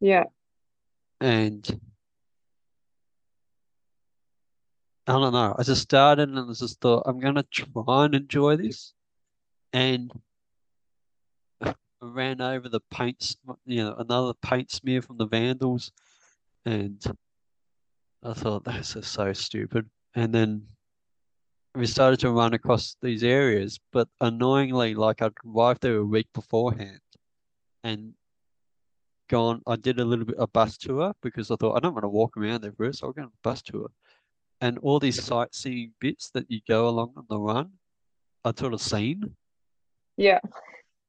Yeah. And I don't know. I just started and I just thought I'm gonna try and enjoy this. And I ran over the paint, you know, another paint smear from the Vandals, and I thought that's just so stupid. And then we started to run across these areas, but annoyingly, like I'd arrived there a week beforehand, and gone. I did a little bit of bus tour because I thought I don't want to walk around there first. So I'll go on a bus tour, and all these sightseeing bits that you go along on the run, I'd sort of seen. Yeah.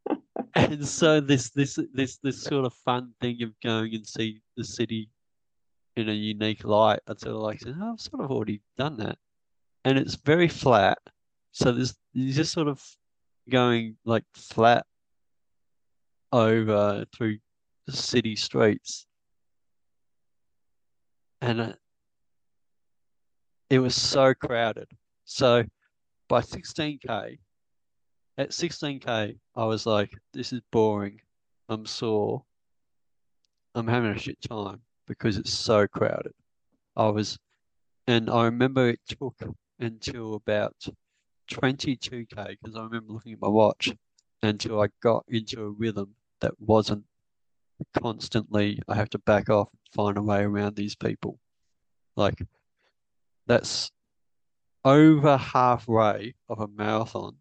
And so this this this this sort of fun thing of going and see the city in a unique light, I sort of like oh, I've sort of already done that. And it's very flat. So there's you're just sort of going like flat over through the city streets. And it, it was so crowded. So by 16k, at 16k, I was like, this is boring. I'm sore. I'm having a shit time because it's so crowded. I was and I remember it took until about 22k because I remember looking at my watch until I got into a rhythm that wasn't constantly I have to back off and find a way around these people. Like that's over halfway of a marathon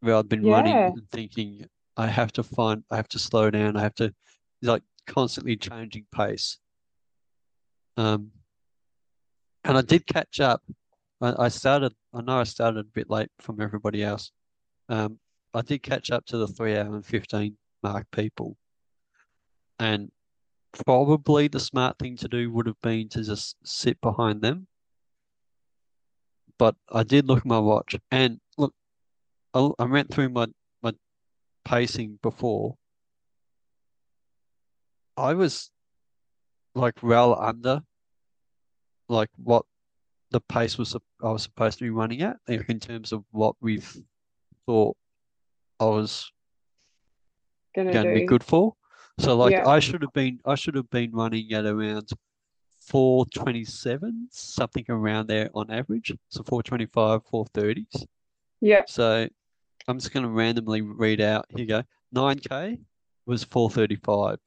where I've been running and thinking I have to find I have to slow down, I have to like constantly changing pace. Um and I did catch up. I, I started I know I started a bit late from everybody else. Um I did catch up to the three hour and fifteen mark people. And probably the smart thing to do would have been to just sit behind them. But I did look at my watch and look, I, I went through my, my pacing before. I was like well under like what the pace was I was supposed to be running at, in terms of what we've thought I was Gonna going to be good for. So like Yeah. I should have been I should have been running at around 427, something around there on average. So 425, 430s. Yeah. So I'm just going to randomly read out. Here you go. 9K was 435.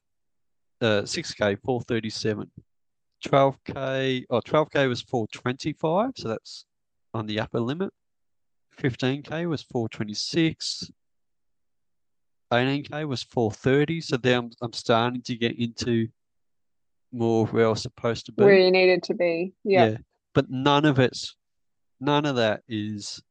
Uh, 6K, 437. 12K, oh, 12K was 425. So that's on the upper limit. 15K was 426. 18K was 430. So then I'm, I'm starting to get into more where I was supposed to be. Where you needed to be. Yeah. But none of it's, none of that is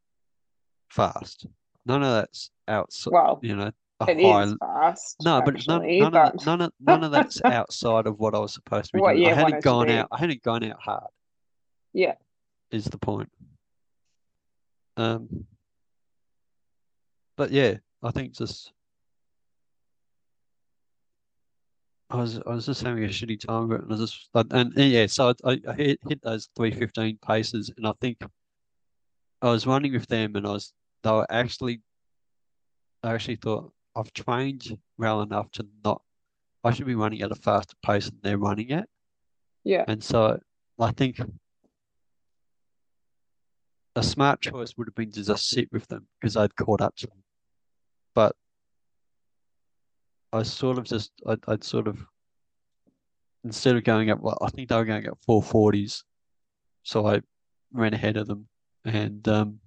fast. None of that's outside, Well, you know, a it high. is fast. No, but none, none, but of, none of none of that's outside of what I was supposed to be What doing. I hadn't gone out. I hadn't gone out hard. Yeah. is the point. Um, but yeah, I think just I was I was just having a shitty time with it, and I just and, and yeah, so I, I hit, hit those three fifteen paces, and I think I was running with them, and I was they were actually I actually thought I've trained well enough to not I should be running at a faster pace than they're running at. Yeah. And so I think a smart choice would have been to just sit with them because I'd caught up to them. But I sort of just, I'd, I'd sort of, instead of going up, well, I think they were going up 440s. So I ran ahead of them and, um,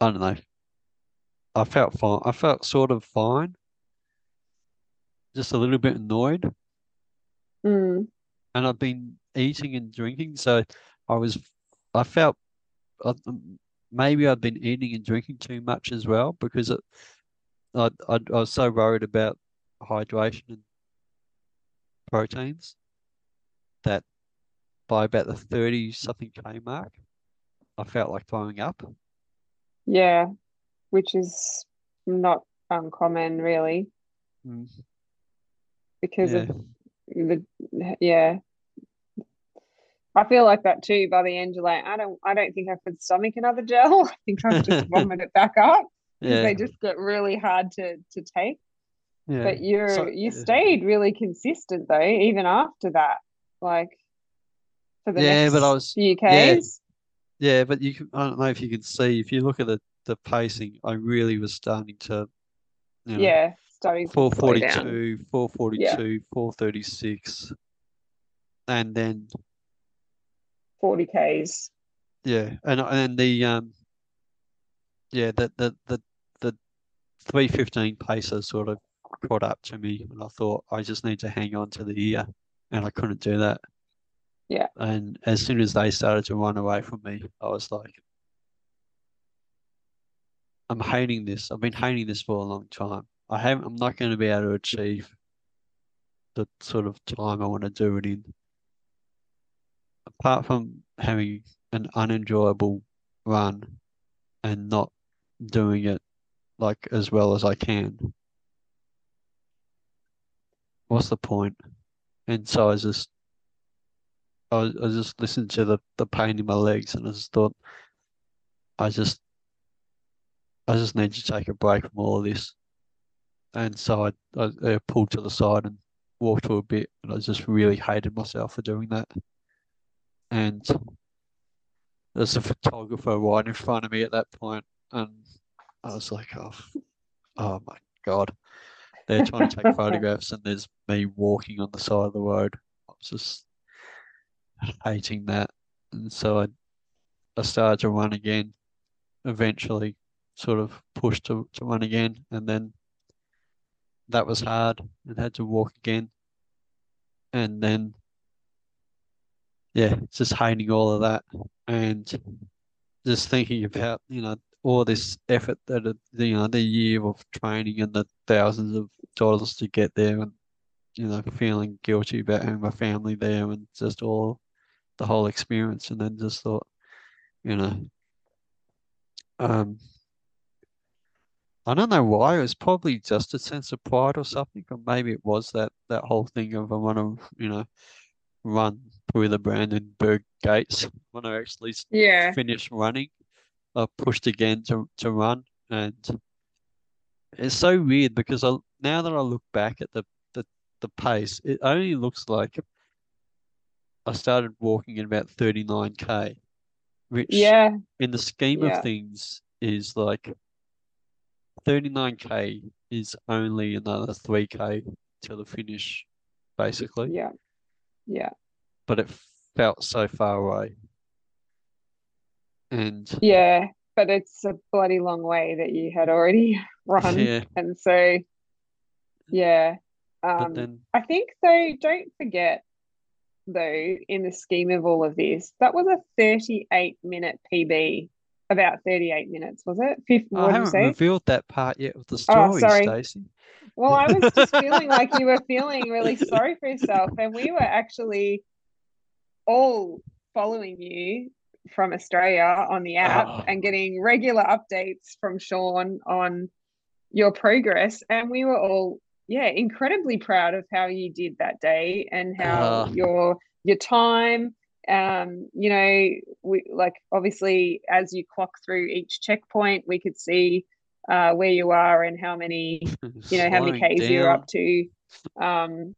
I don't know. I felt fine. I felt sort of fine. Just a little bit annoyed Mm. and I've been eating and drinking, so I was, I felt, um, maybe I'd been eating and drinking too much as well because it, I, I, I was so worried about hydration and proteins that by about the 30 something K mark, I felt like throwing up. Yeah. Which is not uncommon, really, Mm, because yeah, of the yeah. I feel like that too. By the end, you're like, I don't, I don't think I could stomach another gel. I think I've just vomited it back up yeah, they just get really hard to to take. yeah. But you're So, you yeah. stayed really consistent though, even after that, like for the Yeah, but I was, few yeah, yeah, but you can, I don't know if you can see, if you look at the, the pacing, I really was starting to, you know, Yeah, starting to slow down. 442, 442, 436. And then, 40 Ks. yeah, and and the um yeah, the the the, the 315 pacer sort of caught up to me and I thought I just need to hang on to the ear and I couldn't do that. Yeah. And as soon as they started to run away from me, I was like I'm hating this. I've been hating this for a long time. I haven't I'm not going to be able to achieve the sort of time I want to do it in. Apart from having an unenjoyable run and not doing it like as well as I can. What's the point? And so I just I, I just listened to the, the pain in my legs and I just thought I just I just need to take a break from all of this. And so I, I, I pulled to the side and walked for a bit and I just really hated myself for doing that. and there's a photographer right in front of me at that point, and I was like, oh, oh my god, they're trying to take photographs, and there's me walking on the side of the road. I was just hating that, and so I, I started to run again. Eventually, sort of pushed to, to run again, and then that was hard and had to walk again. And then, yeah, just hating all of that and just thinking about, you know, all this effort that, you know, the year of training and the thousands of dollars to get there and, you know, feeling guilty about having my family there and just all the whole experience. And then just thought, you know, um, I don't know why. It was probably just a sense of pride or something, or maybe it was that that whole thing of I want to, you know, run through the Brandenburg gates when I actually Yeah. finished running. I pushed again to to run, and it's so weird because I now that I look back at the the, the pace, it only looks like I started walking at about 39k, which Yeah. in the scheme Yeah. of things is like 39k is only another 3k to the finish, basically. Yeah. Yeah. But it felt so far away. And Yeah. But it's a bloody long way that you had already run. yeah, And so, yeah. Um, then I think though, don't forget though, in the scheme of all of this, that was a 38 minute PB. About 38 minutes, was it? Fifth, I what haven't revealed that part yet of the story, Oh, sorry. Stacey. Well, I was just feeling like you were feeling really sorry for yourself, and we were actually all following you from Australia on the app Oh. and getting regular updates from Sean on your progress. And we were all, yeah, incredibly proud of how you did that day and how Ah. your your time. Um, you know, we like obviously as you clock through each checkpoint, we could see uh, where you are and how many you know how many k's you're up to. Um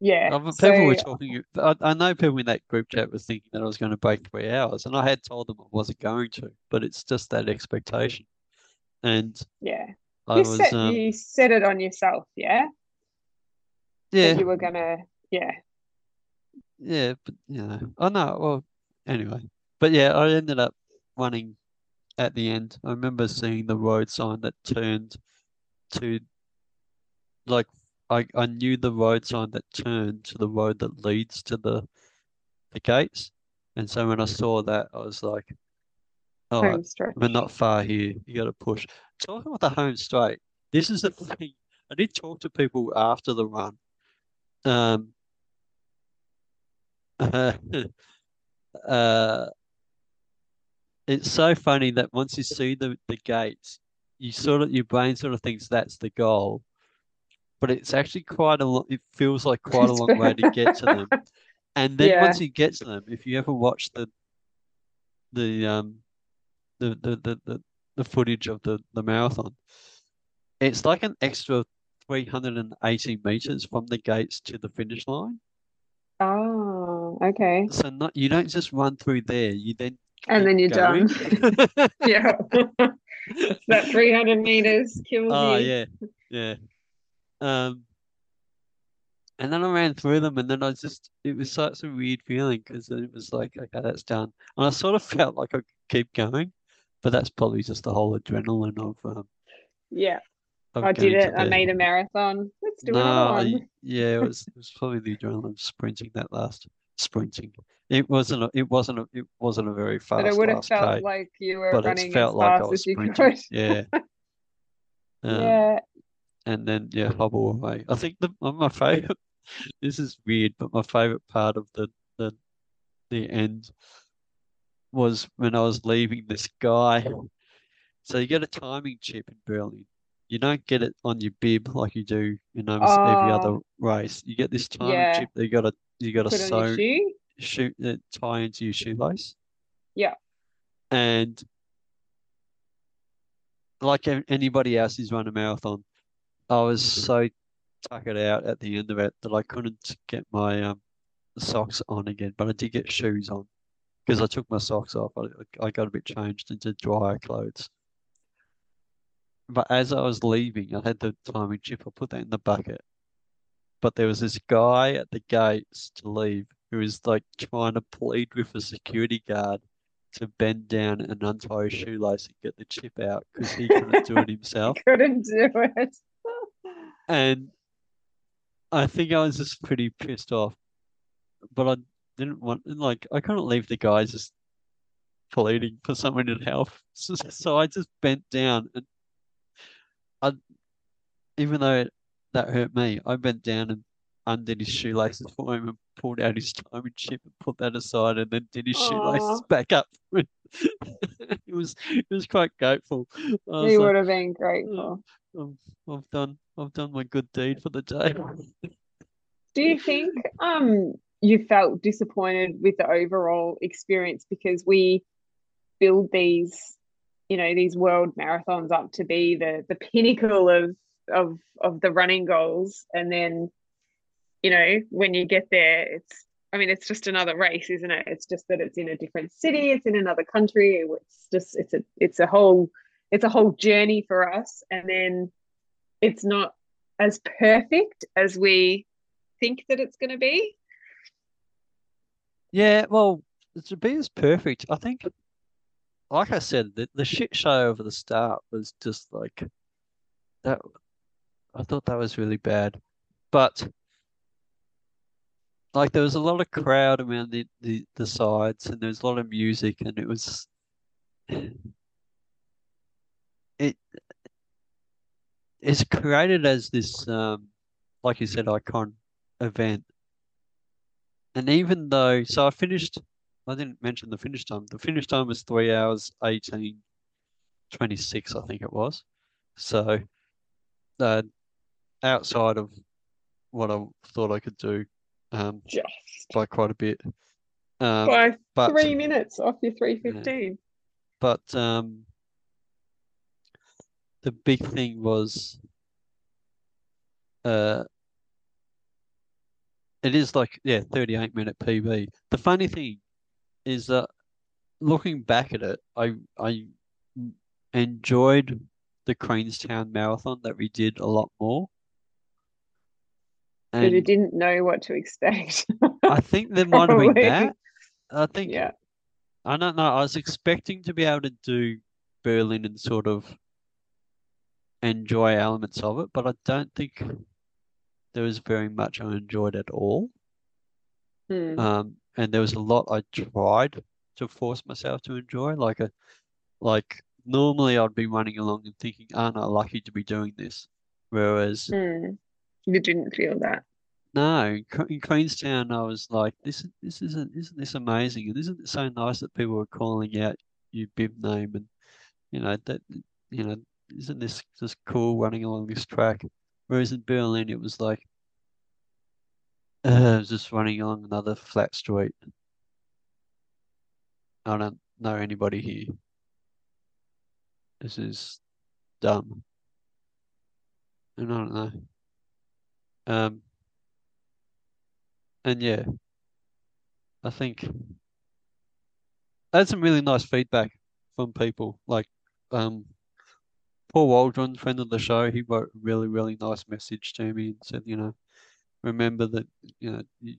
yeah but so people were talking. I, I know people in that group chat was thinking that I was going to break three hours, and I had told them I wasn't going to. But it's just that expectation, and yeah. I you was, set um, you set it on yourself yeah? Yeah, that you were gonna yeah yeah, but you know, I know. Well, anyway, but yeah, I ended up running at the end. I remember seeing the road sign that turned to, like, I I knew the road sign that turned to the road that leads to the the gates, and so when I saw that, I was like, all right. We're not far here. You got to push. Talking about the home straight, this is the thing. I did talk to people after the run. Um, uh, it's so funny that once you see the, the gates, you sort of your brain sort of thinks that's the goal, but it's actually quite a lot. It feels like quite a long way to get to them. And then Yeah. once you get to them, if you ever watch the the um the the the, the, the footage of the, the marathon, it's like an extra 380 meters from the gates to the finish line. Okay. So not you don't just run through there, you then and then you're keep done. Yeah. That 300 meters kills Oh you. yeah, yeah. Um, and then I ran through them, and then I just it was such a weird feeling because it was like, okay, that's done, and I sort of felt like I could keep going, but that's probably just the whole adrenaline of um yeah. of I did it. I there. made a marathon. Let's do No, another I- yeah, it was it was probably the adrenaline of sprinting that last sprinting. It wasn't a, it wasn't a, it wasn't a very fast. but it would have felt K, like you were running felt as like I fast was as you sprinting. could Yeah. Um, yeah and then yeah, hobble away. I think the my favorite. This is weird, but my favorite part of the the the end was when I was leaving this guy. So you get a timing chip in Berlin. You don't get it on your bib like you do in almost every other Oh. race. You get this timing Yeah. chip that you gotta you gotta sew your shoe shoot uh, tie into your shoelace. Yeah. And like anybody else who's run a marathon, I was so tuckered out at the end of it that I couldn't get my um socks on again, but I did get shoes on because I took my socks off. I, I got a bit changed into drier clothes. But as I was leaving, I had the timing chip. I put that in the bucket. But there was this guy at the gates to leave who was like trying to plead with a security guard to bend down and untie his shoelace and get the chip out because he couldn't do it himself. Couldn't do it. And I think I was just pretty pissed off. But I didn't want like I couldn't leave the guys just pleading for someone to help. So, so I just bent down and I even though it, that hurt me, I bent down and undid his shoelaces for him and pulled out his timing chip and put that aside and then did his shoelaces back up. it was it was quite grateful. He like, would have been grateful. "Um, I've done I've done my good deed for the day. Do you think um you felt disappointed with the overall experience because we build these, you know, these world marathons up to be the the pinnacle of of of the running goals, and then, you know, when you get there, it's I mean, it's just another race, isn't it? It's just that it's in a different city, it's in another country. It's just it's a it's a whole it's a whole journey for us, and then it's not as perfect as we think that it's going to be. Yeah, well, to be as perfect, I think, like I said, the, the shit show over the start was just like that. I thought that was really bad, but like there was a lot of crowd around the, the, the sides, and there was a lot of music, and it was it it's created as this um like you said icon event. And even though, so I finished, I didn't mention the finish time. The finish time was three hours, 18, 26, I think it was. So, uh, outside of what I thought I could do, um, Just by quite a bit. Um, by but, three minutes off your 315. but, um, the big thing was, uh, it is like, yeah, 38 minute PB. The funny thing is that looking back at it, I I enjoyed the Queenstown Marathon that we did a lot more. And didn't know what to expect. I think there might have been that. I think yeah. I don't know. I was expecting to be able to do Berlin and sort of enjoy elements of it, but I don't think there was very much I enjoyed at all. Hmm. Um, and there was a lot I tried to force myself to enjoy. Like a, like normally I'd be running along and thinking, aren't I lucky to be doing this? Whereas Hmm. You didn't feel that. no, in Queenstown I was like, this is this isn't isn't this amazing? And isn't it so nice that people are calling out your bib name and you know that you know isn't this just cool running along this track? Whereas in Berlin it was like uh, I was just running along another flat street. I don't know anybody here. This is dumb. And I don't know. Um, and yeah, I think I had some really nice feedback from people. Like, um, Paul Waldron, friend of the show, he wrote a really, really nice message to me and said, you know, remember that, you know, you,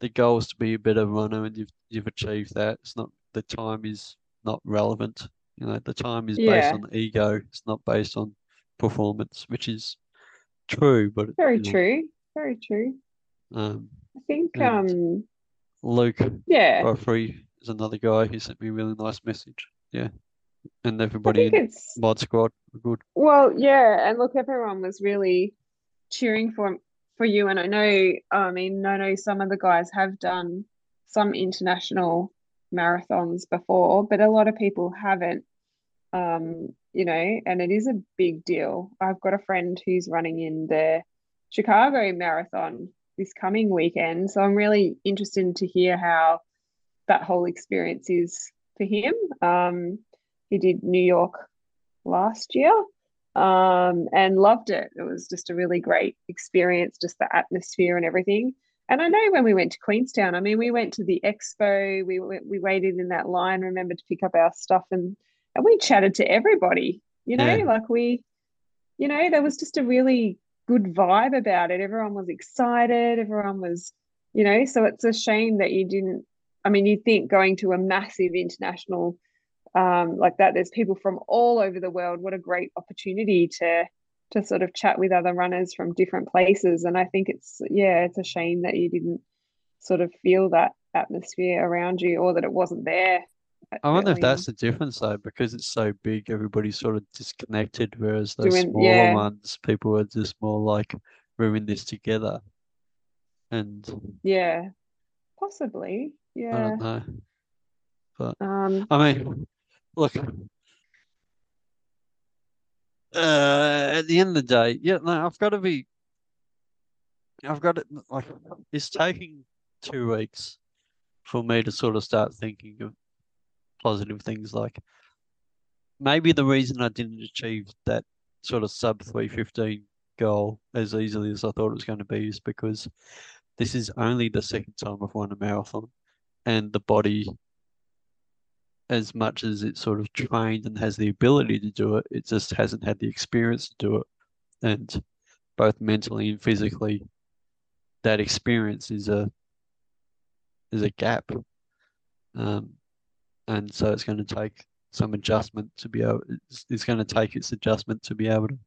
the goal is to be a better runner and you've you've achieved that. It's not the time is not relevant. You know, the time is based Yeah. on ego. It's not based on performance, which is true, but Very you know, true. Very true. um, I think um Luke yeah. Godfrey is another guy who sent me a really nice message. Yeah. And everybody in it's Mod Squad good. Well, yeah, and look, everyone was really cheering for for you, and I know, I mean, I know some of the guys have done some international marathons before, but a lot of people haven't. Um, you know, and it is a big deal. I've got a friend who's running in the Chicago Marathon this coming weekend, so I'm really interested to hear how that whole experience is for him. Um, he did New York last year um, and loved it. It was just a really great experience, just the atmosphere and everything. and I know when we went to Queenstown, I mean, we went to the expo, we we waited in that line, remember to pick up our stuff, and and we chatted to everybody. You know, yeah. like we, you know, there was just a really good vibe about it. Everyone was excited. Everyone was, you know, so it's a shame that you didn't. I mean, you think going to a massive international um, like that, there's people from all over the world. What a great opportunity to to sort of chat with other runners from different places. And I think it's, yeah, it's a shame that you didn't sort of feel that atmosphere around you or that it wasn't there. I wonder if that's the difference though, because it's so big, everybody's sort of disconnected, whereas those Doing, smaller yeah. ones, people are just more like, we're in this together. And yeah, possibly. Yeah. I don't know. But um, I mean, look, uh, at the end of the day, yeah, no, I've got to be. I've got it like it's taking two weeks for me to sort of start thinking of positive things like maybe the reason I didn't achieve that sort of sub 315 goal as easily as I thought it was going to be is because this is only the second time I've won a marathon and the body as much as it's sort of trained and has the ability to do it, it just hasn't had the experience to do it. And both mentally and physically, that experience is a is a gap. Um, and so it's going to take some adjustment to be able. It's, it's going to take its adjustment to be able to,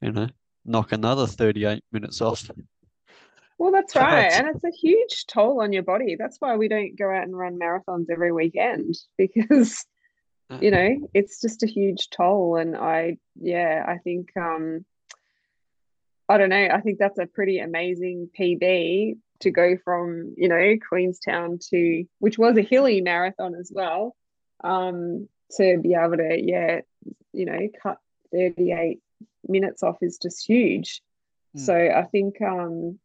you know, knock another thirty-eight minutes off. Well, that's right. And it's a huge toll on your body. That's why we don't go out and run marathons every weekend because, uh. you know, it's just a huge toll. And I, yeah, I think, um, I don't know, I think that's a pretty amazing PB to go from, you know, Queenstown to, which was a hilly marathon as well, um, to be able to, yeah, you know, cut 38 minutes off is just huge. Mm. So I think, um,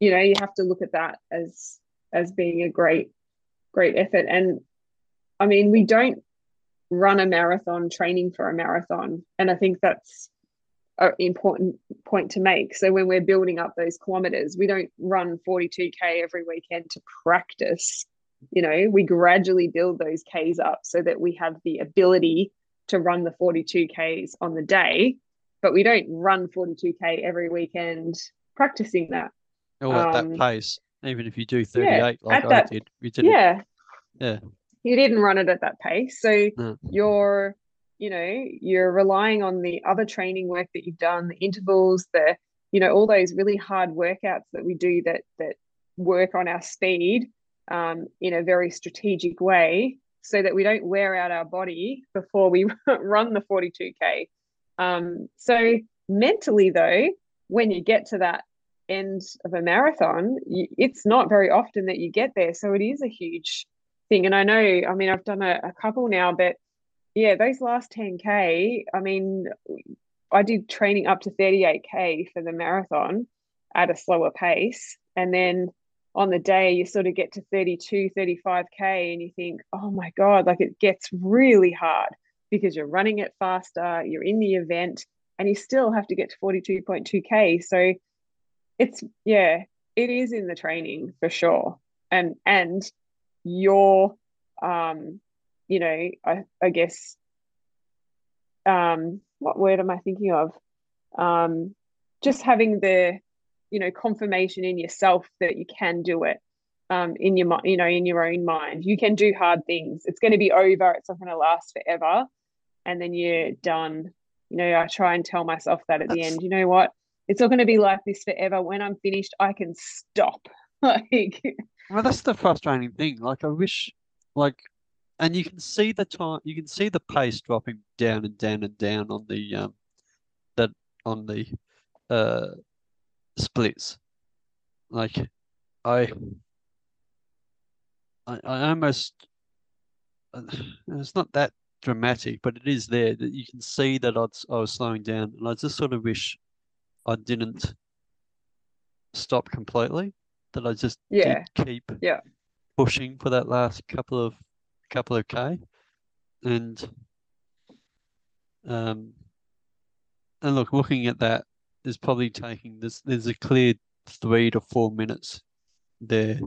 you know you have to look at that as as being a great great effort and i mean we don't run a marathon training for a marathon and i think that's an important point to make so when we're building up those kilometers we don't run 42k every weekend to practice you know we gradually build those k's up so that we have the ability to run the 42ks on the day but we don't run 42k every weekend practicing that or at um, that pace, even if you do 38 yeah, like I that, did. We did Yeah. Yeah. You didn't run it at that pace. So no. you're, you know, you're relying on the other training work that you've done, the intervals, the, you know, all those really hard workouts that we do that that work on our speed um, in a very strategic way so that we don't wear out our body before we run the 42k. Um, so mentally though, when you get to that end of a marathon, it's not very often that you get there. So it is a huge thing. And I know, I mean, I've done a, a couple now, but yeah, those last 10K, I mean, I did training up to 38K for the marathon at a slower pace. And then on the day, you sort of get to 32, 35K, and you think, oh my God, like it gets really hard because you're running it faster, you're in the event, and you still have to get to 42.2K. So it's yeah it is in the training for sure and and your um you know i i guess um what word am i thinking of? Um just having the you know confirmation in yourself that you can do it um in your you know in your own mind. You can do hard things. It's going to be over. It's not going to last forever. And then you're done. You know i try and tell myself that at That's... the end. You know what? It's not going to be like this forever. When I'm finished, I can stop. like, well, that's the frustrating thing. Like, I wish, like, and you can see the time, you can see the pace dropping down and down and down on the um, that on the uh splits. Like, I, I, I almost, uh, it's not that dramatic, but it is there that you can see that I'd, I was slowing down, and I just sort of wish I didn't stop completely. That I just yeah keep yeah pushing for that last couple of couple of k, and um, and look, looking at that is probably taking this. There's a clear three to four minutes there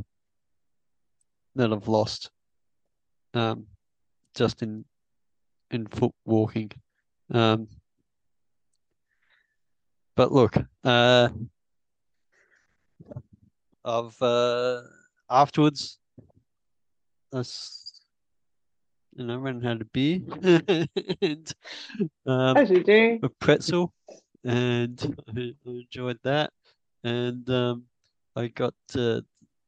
that I've lost um, just in in foot walking. Um, but look, uh, I've uh, afterwards, I you know, went and had a beer and um, As you do. a pretzel, and I enjoyed that. And um, I got uh,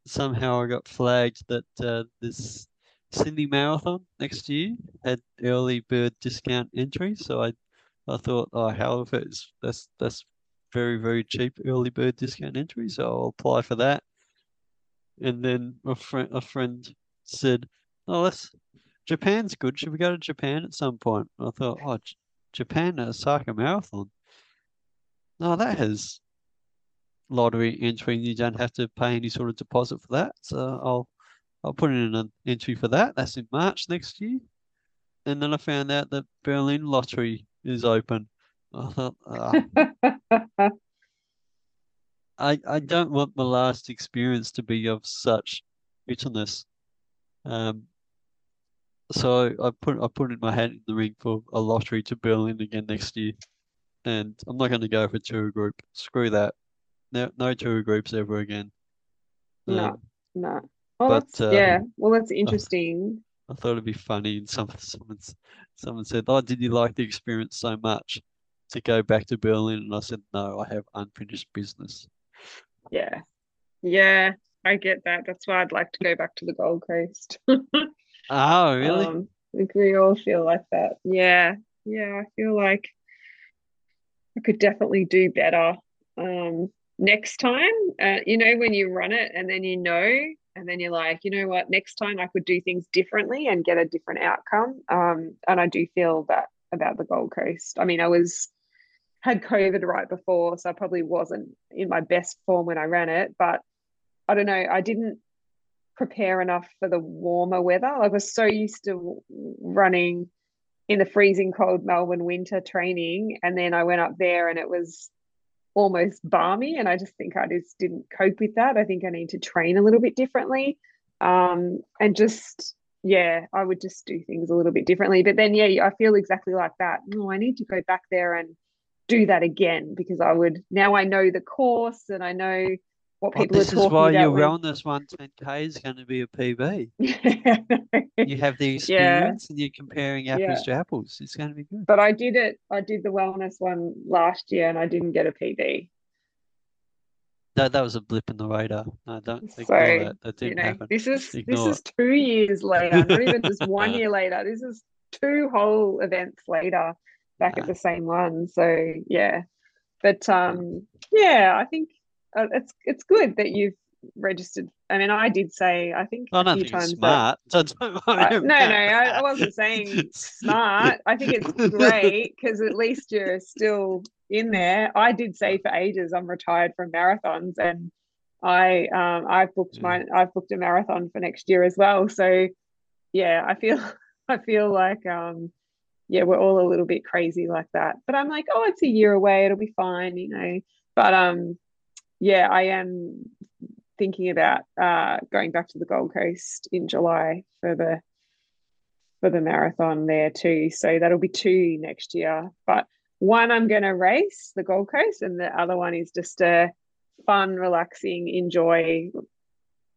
somehow I got flagged that uh, this Sydney Marathon next year had early bird discount entry. So I I thought, oh hell, if it's that's that's very very cheap early bird discount entry, so I'll apply for that. And then a friend a friend said, oh let's Japan's good. Should we go to Japan at some point? I thought, oh J- Japan Osaka Marathon. No, that has lottery entry and you don't have to pay any sort of deposit for that. So I'll I'll put in an entry for that. That's in March next year. And then I found out that Berlin lottery is open. I thought, ah, I I don't want my last experience to be of such bitterness. Um, so I put I put in my hat in the ring for a lottery to Berlin again next year, and I'm not going to go for tour group. Screw that. No, no tour groups ever again. No, Um, no. Well, but, that's, uh, yeah. Well, that's interesting. I thought it'd be funny, and some someone's someone said, "Oh, did you like the experience so much to go back to Berlin?" And I said, "No, I have unfinished business." Yeah. Yeah, I get that. That's why I'd like to go back to the Gold Coast. Oh, really? Um, we all feel like that. Yeah. Yeah, I feel like I could definitely do better. Um, next time, uh, you know, when you run it and then you know, and then you're like, you know what, next time I could do things differently and get a different outcome. Um, and I do feel that about the Gold Coast. I mean, I was had COVID right before, so I probably wasn't in my best form when I ran it, but I don't know, I didn't prepare enough for the warmer weather. I was so used to running in the freezing cold Melbourne winter training, and then I went up there and it was almost balmy, and I just think I just didn't cope with that. I think I need to train a little bit differently, um, and just yeah, I would just do things a little bit differently. But then yeah, I feel exactly like that. No, I need to go back there and do that again because I would now I know the course and I know what Well, this is why your when- wellness 110K is going to be a PB. You have the experience and you're comparing apples Yeah. to apples. It's going to be good. but I did it. I did the wellness one last year, and I didn't get a PB. That that was a blip in the radar. No, don't So, that. That You didn't know, happen. this is this Ignore is two years later, not even just one year later. This is two whole events later, back at the same one. So yeah, but um, yeah, I think uh, it's it's good that you've registered. I mean, I did say I think I a few times it's that. I- no, no, I, I wasn't saying smart. I think it's great because at least you're still in there. I did say for ages I'm retired from marathons, and I um I've booked Yeah. mine. I've booked a marathon for next year as well. So yeah, I feel I feel like um yeah we're all a little bit crazy like that. But I'm like, oh, it's a year away. It'll be fine, you know. But um yeah, I am thinking about uh, going back to the Gold Coast in July for the for the marathon there too. So that'll be two next year. But one I'm going to race the Gold Coast, and the other one is just a fun, relaxing, enjoy.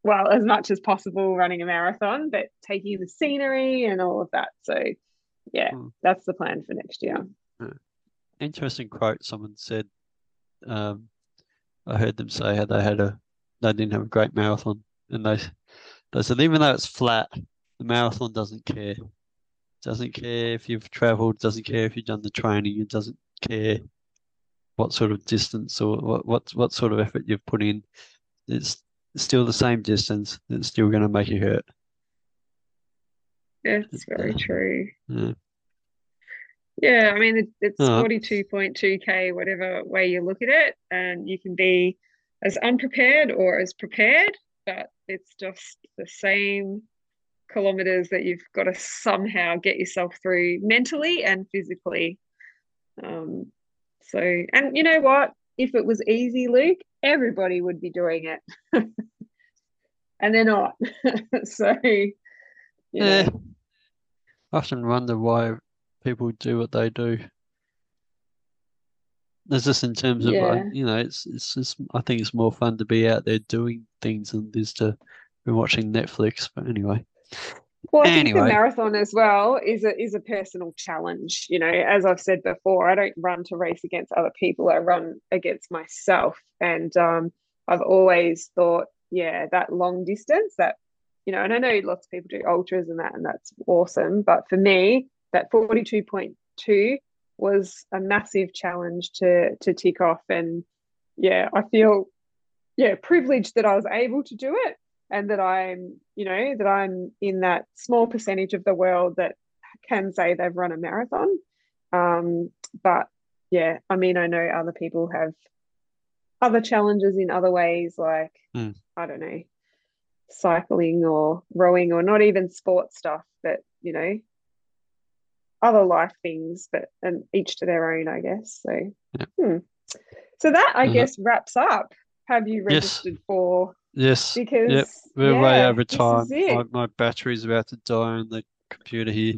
Well, as much as possible, running a marathon, but taking the scenery and all of that. So, yeah, Hmm. that's the plan for next year. Interesting quote someone said. Um, I heard them say how they had a they didn't have a great marathon, and they they said even though it's flat, the marathon doesn't care. Doesn't care if you've traveled. Doesn't care if you've done the training. It doesn't care what sort of distance or what what what sort of effort you've put in. It's still the same distance. It's still going to make you hurt. It's very Yeah. true. Yeah. Yeah, I mean, it, it's Uh, 42.2K, whatever way you look at it, and you can be as unprepared or as prepared, but it's just the same kilometers that you've got to somehow get yourself through mentally and physically. Um, so, and you know what? If it was easy, Luke, everybody would be doing it. and they're not. so, Yeah. know, I often wonder why people do what they do. It's just in terms of, Yeah. you know, it's it's just I think it's more fun to be out there doing things than it is to be watching Netflix. But anyway, Well, I think the marathon as well is a is a personal challenge. You know, as I've said before, I don't run to race against other people. I run against myself, and um, I've always thought, yeah, that long distance, that you know, and I know lots of people do ultras and that, and that's awesome. But for me, that forty two point two was a massive challenge to to tick off, and yeah, I feel yeah privileged that I was able to do it and that I'm, you know, that I'm in that small percentage of the world that can say they've run a marathon. Um, but yeah, I mean, I know other people have other challenges in other ways, like Mm. I don't know, cycling or rowing, or not even sports stuff, but you know, other life things, but and each to their own, I guess. So, Yeah. hmm. so that I guess wraps up. Have you Yes. registered for? yes, Because we're way over time. My, my battery's about to die on the computer here.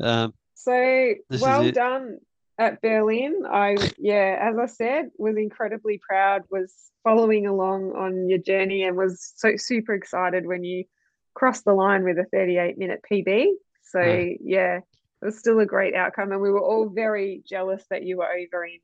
Um, So well done at Berlin. I yeah, as I said, was incredibly proud, was following along on your journey and was so super excited when you crossed the line with a 38 minute PB. So Yeah. yeah, it was still a great outcome. And we were all very jealous that you were over in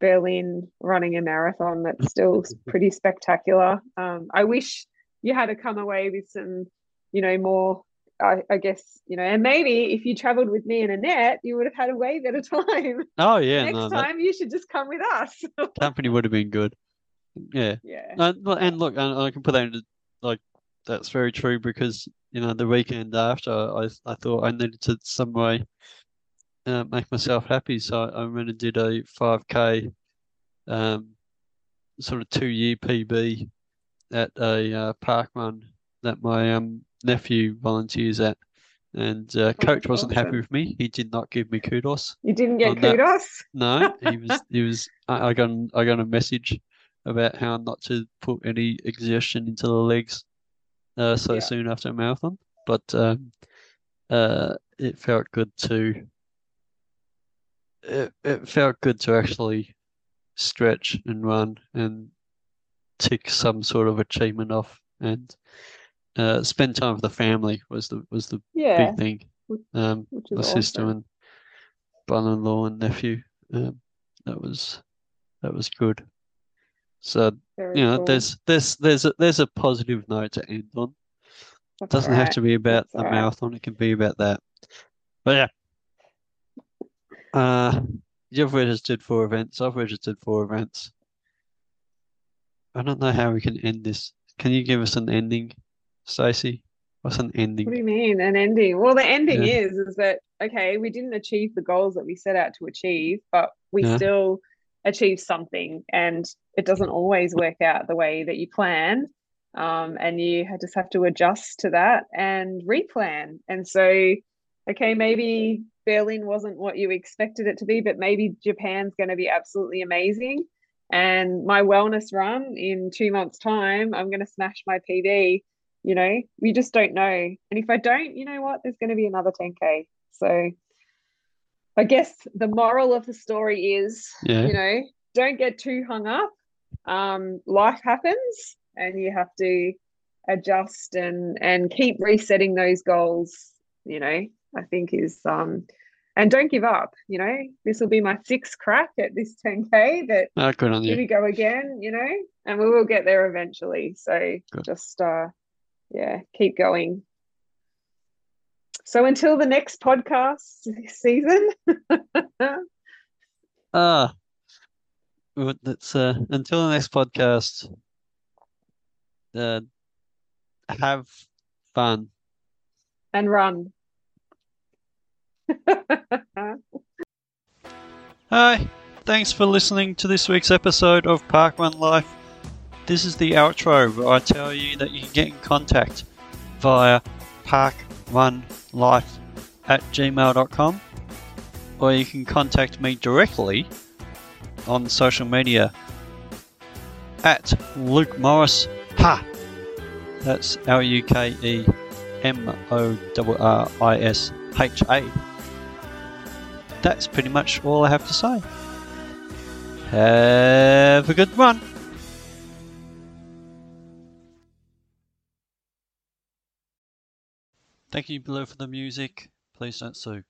Berlin running a marathon. That's still pretty spectacular. Um, I wish you had to come away with some, you know, more I, I guess you know, and maybe if you traveled with me and Annette, you would have had a way better time. oh yeah, Next no, that time, you should just come with us. company would have been good. Yeah. yeah, And, and look, and I can put that into like that's very true because you know the weekend after I I thought I needed to some way uh, make myself happy, so I went and did a five k um sort of two year PB at a uh, park run that my um nephew volunteers at, and uh, Oh, coach wasn't happy with me. He did not give me kudos. you didn't get that- kudos. No, he was he was I, I got I got a message about how not to put any exertion into the legs uh, so Yeah. soon after a marathon. But um, uh, it felt good to it, it felt good to actually stretch and run and tick some sort of achievement off and uh, spend time with the family was the was the Yeah, big thing. Um, which my is sister and brother-in-law and nephew. Um, that was that was good. So Very you know, cool. there's there's there's a there's a positive note to end on. It doesn't have to be about That's the alright. marathon. It can be about that. But yeah, uh, you've registered for events. I've registered for events. I don't know how we can end this. Can you give us an ending, Stacey? What's an ending? What do you mean an ending? Well, the ending Yeah. is is that okay, we didn't achieve the goals that we set out to achieve, but we Yeah. still achieved something, and it doesn't always work out the way that you plan. Um, and you just have to adjust to that and replan. And so, okay, maybe Berlin wasn't what you expected it to be, but maybe Japan's going to be absolutely amazing. And my wellness run in two months' time, I'm going to smash my PB you know we just don't know and if i don't you know what there's going to be another 10k so i guess the moral of the story is Yeah. you know don't get too hung up um life happens and you have to adjust and and keep resetting those goals you know i think is um and don't give up you know this will be my sixth crack at this 10k That Oh, good on here we go again, you know, and we will get there eventually. So Good. just uh yeah, keep going. So until the next podcast season, Ah, that's uh, until the next podcast. Uh, have fun. and run. Hi, thanks for listening to this week's episode of Parkrunlife. This is the outro where I tell you that you can get in contact via parkrunlife at gmail.com or you can contact me directly on social media at Luke Morris. Ha! That's L U K E M O R R I S H A. That's pretty much all I have to say. Have a good one. Thank you below for the music. Please don't sue.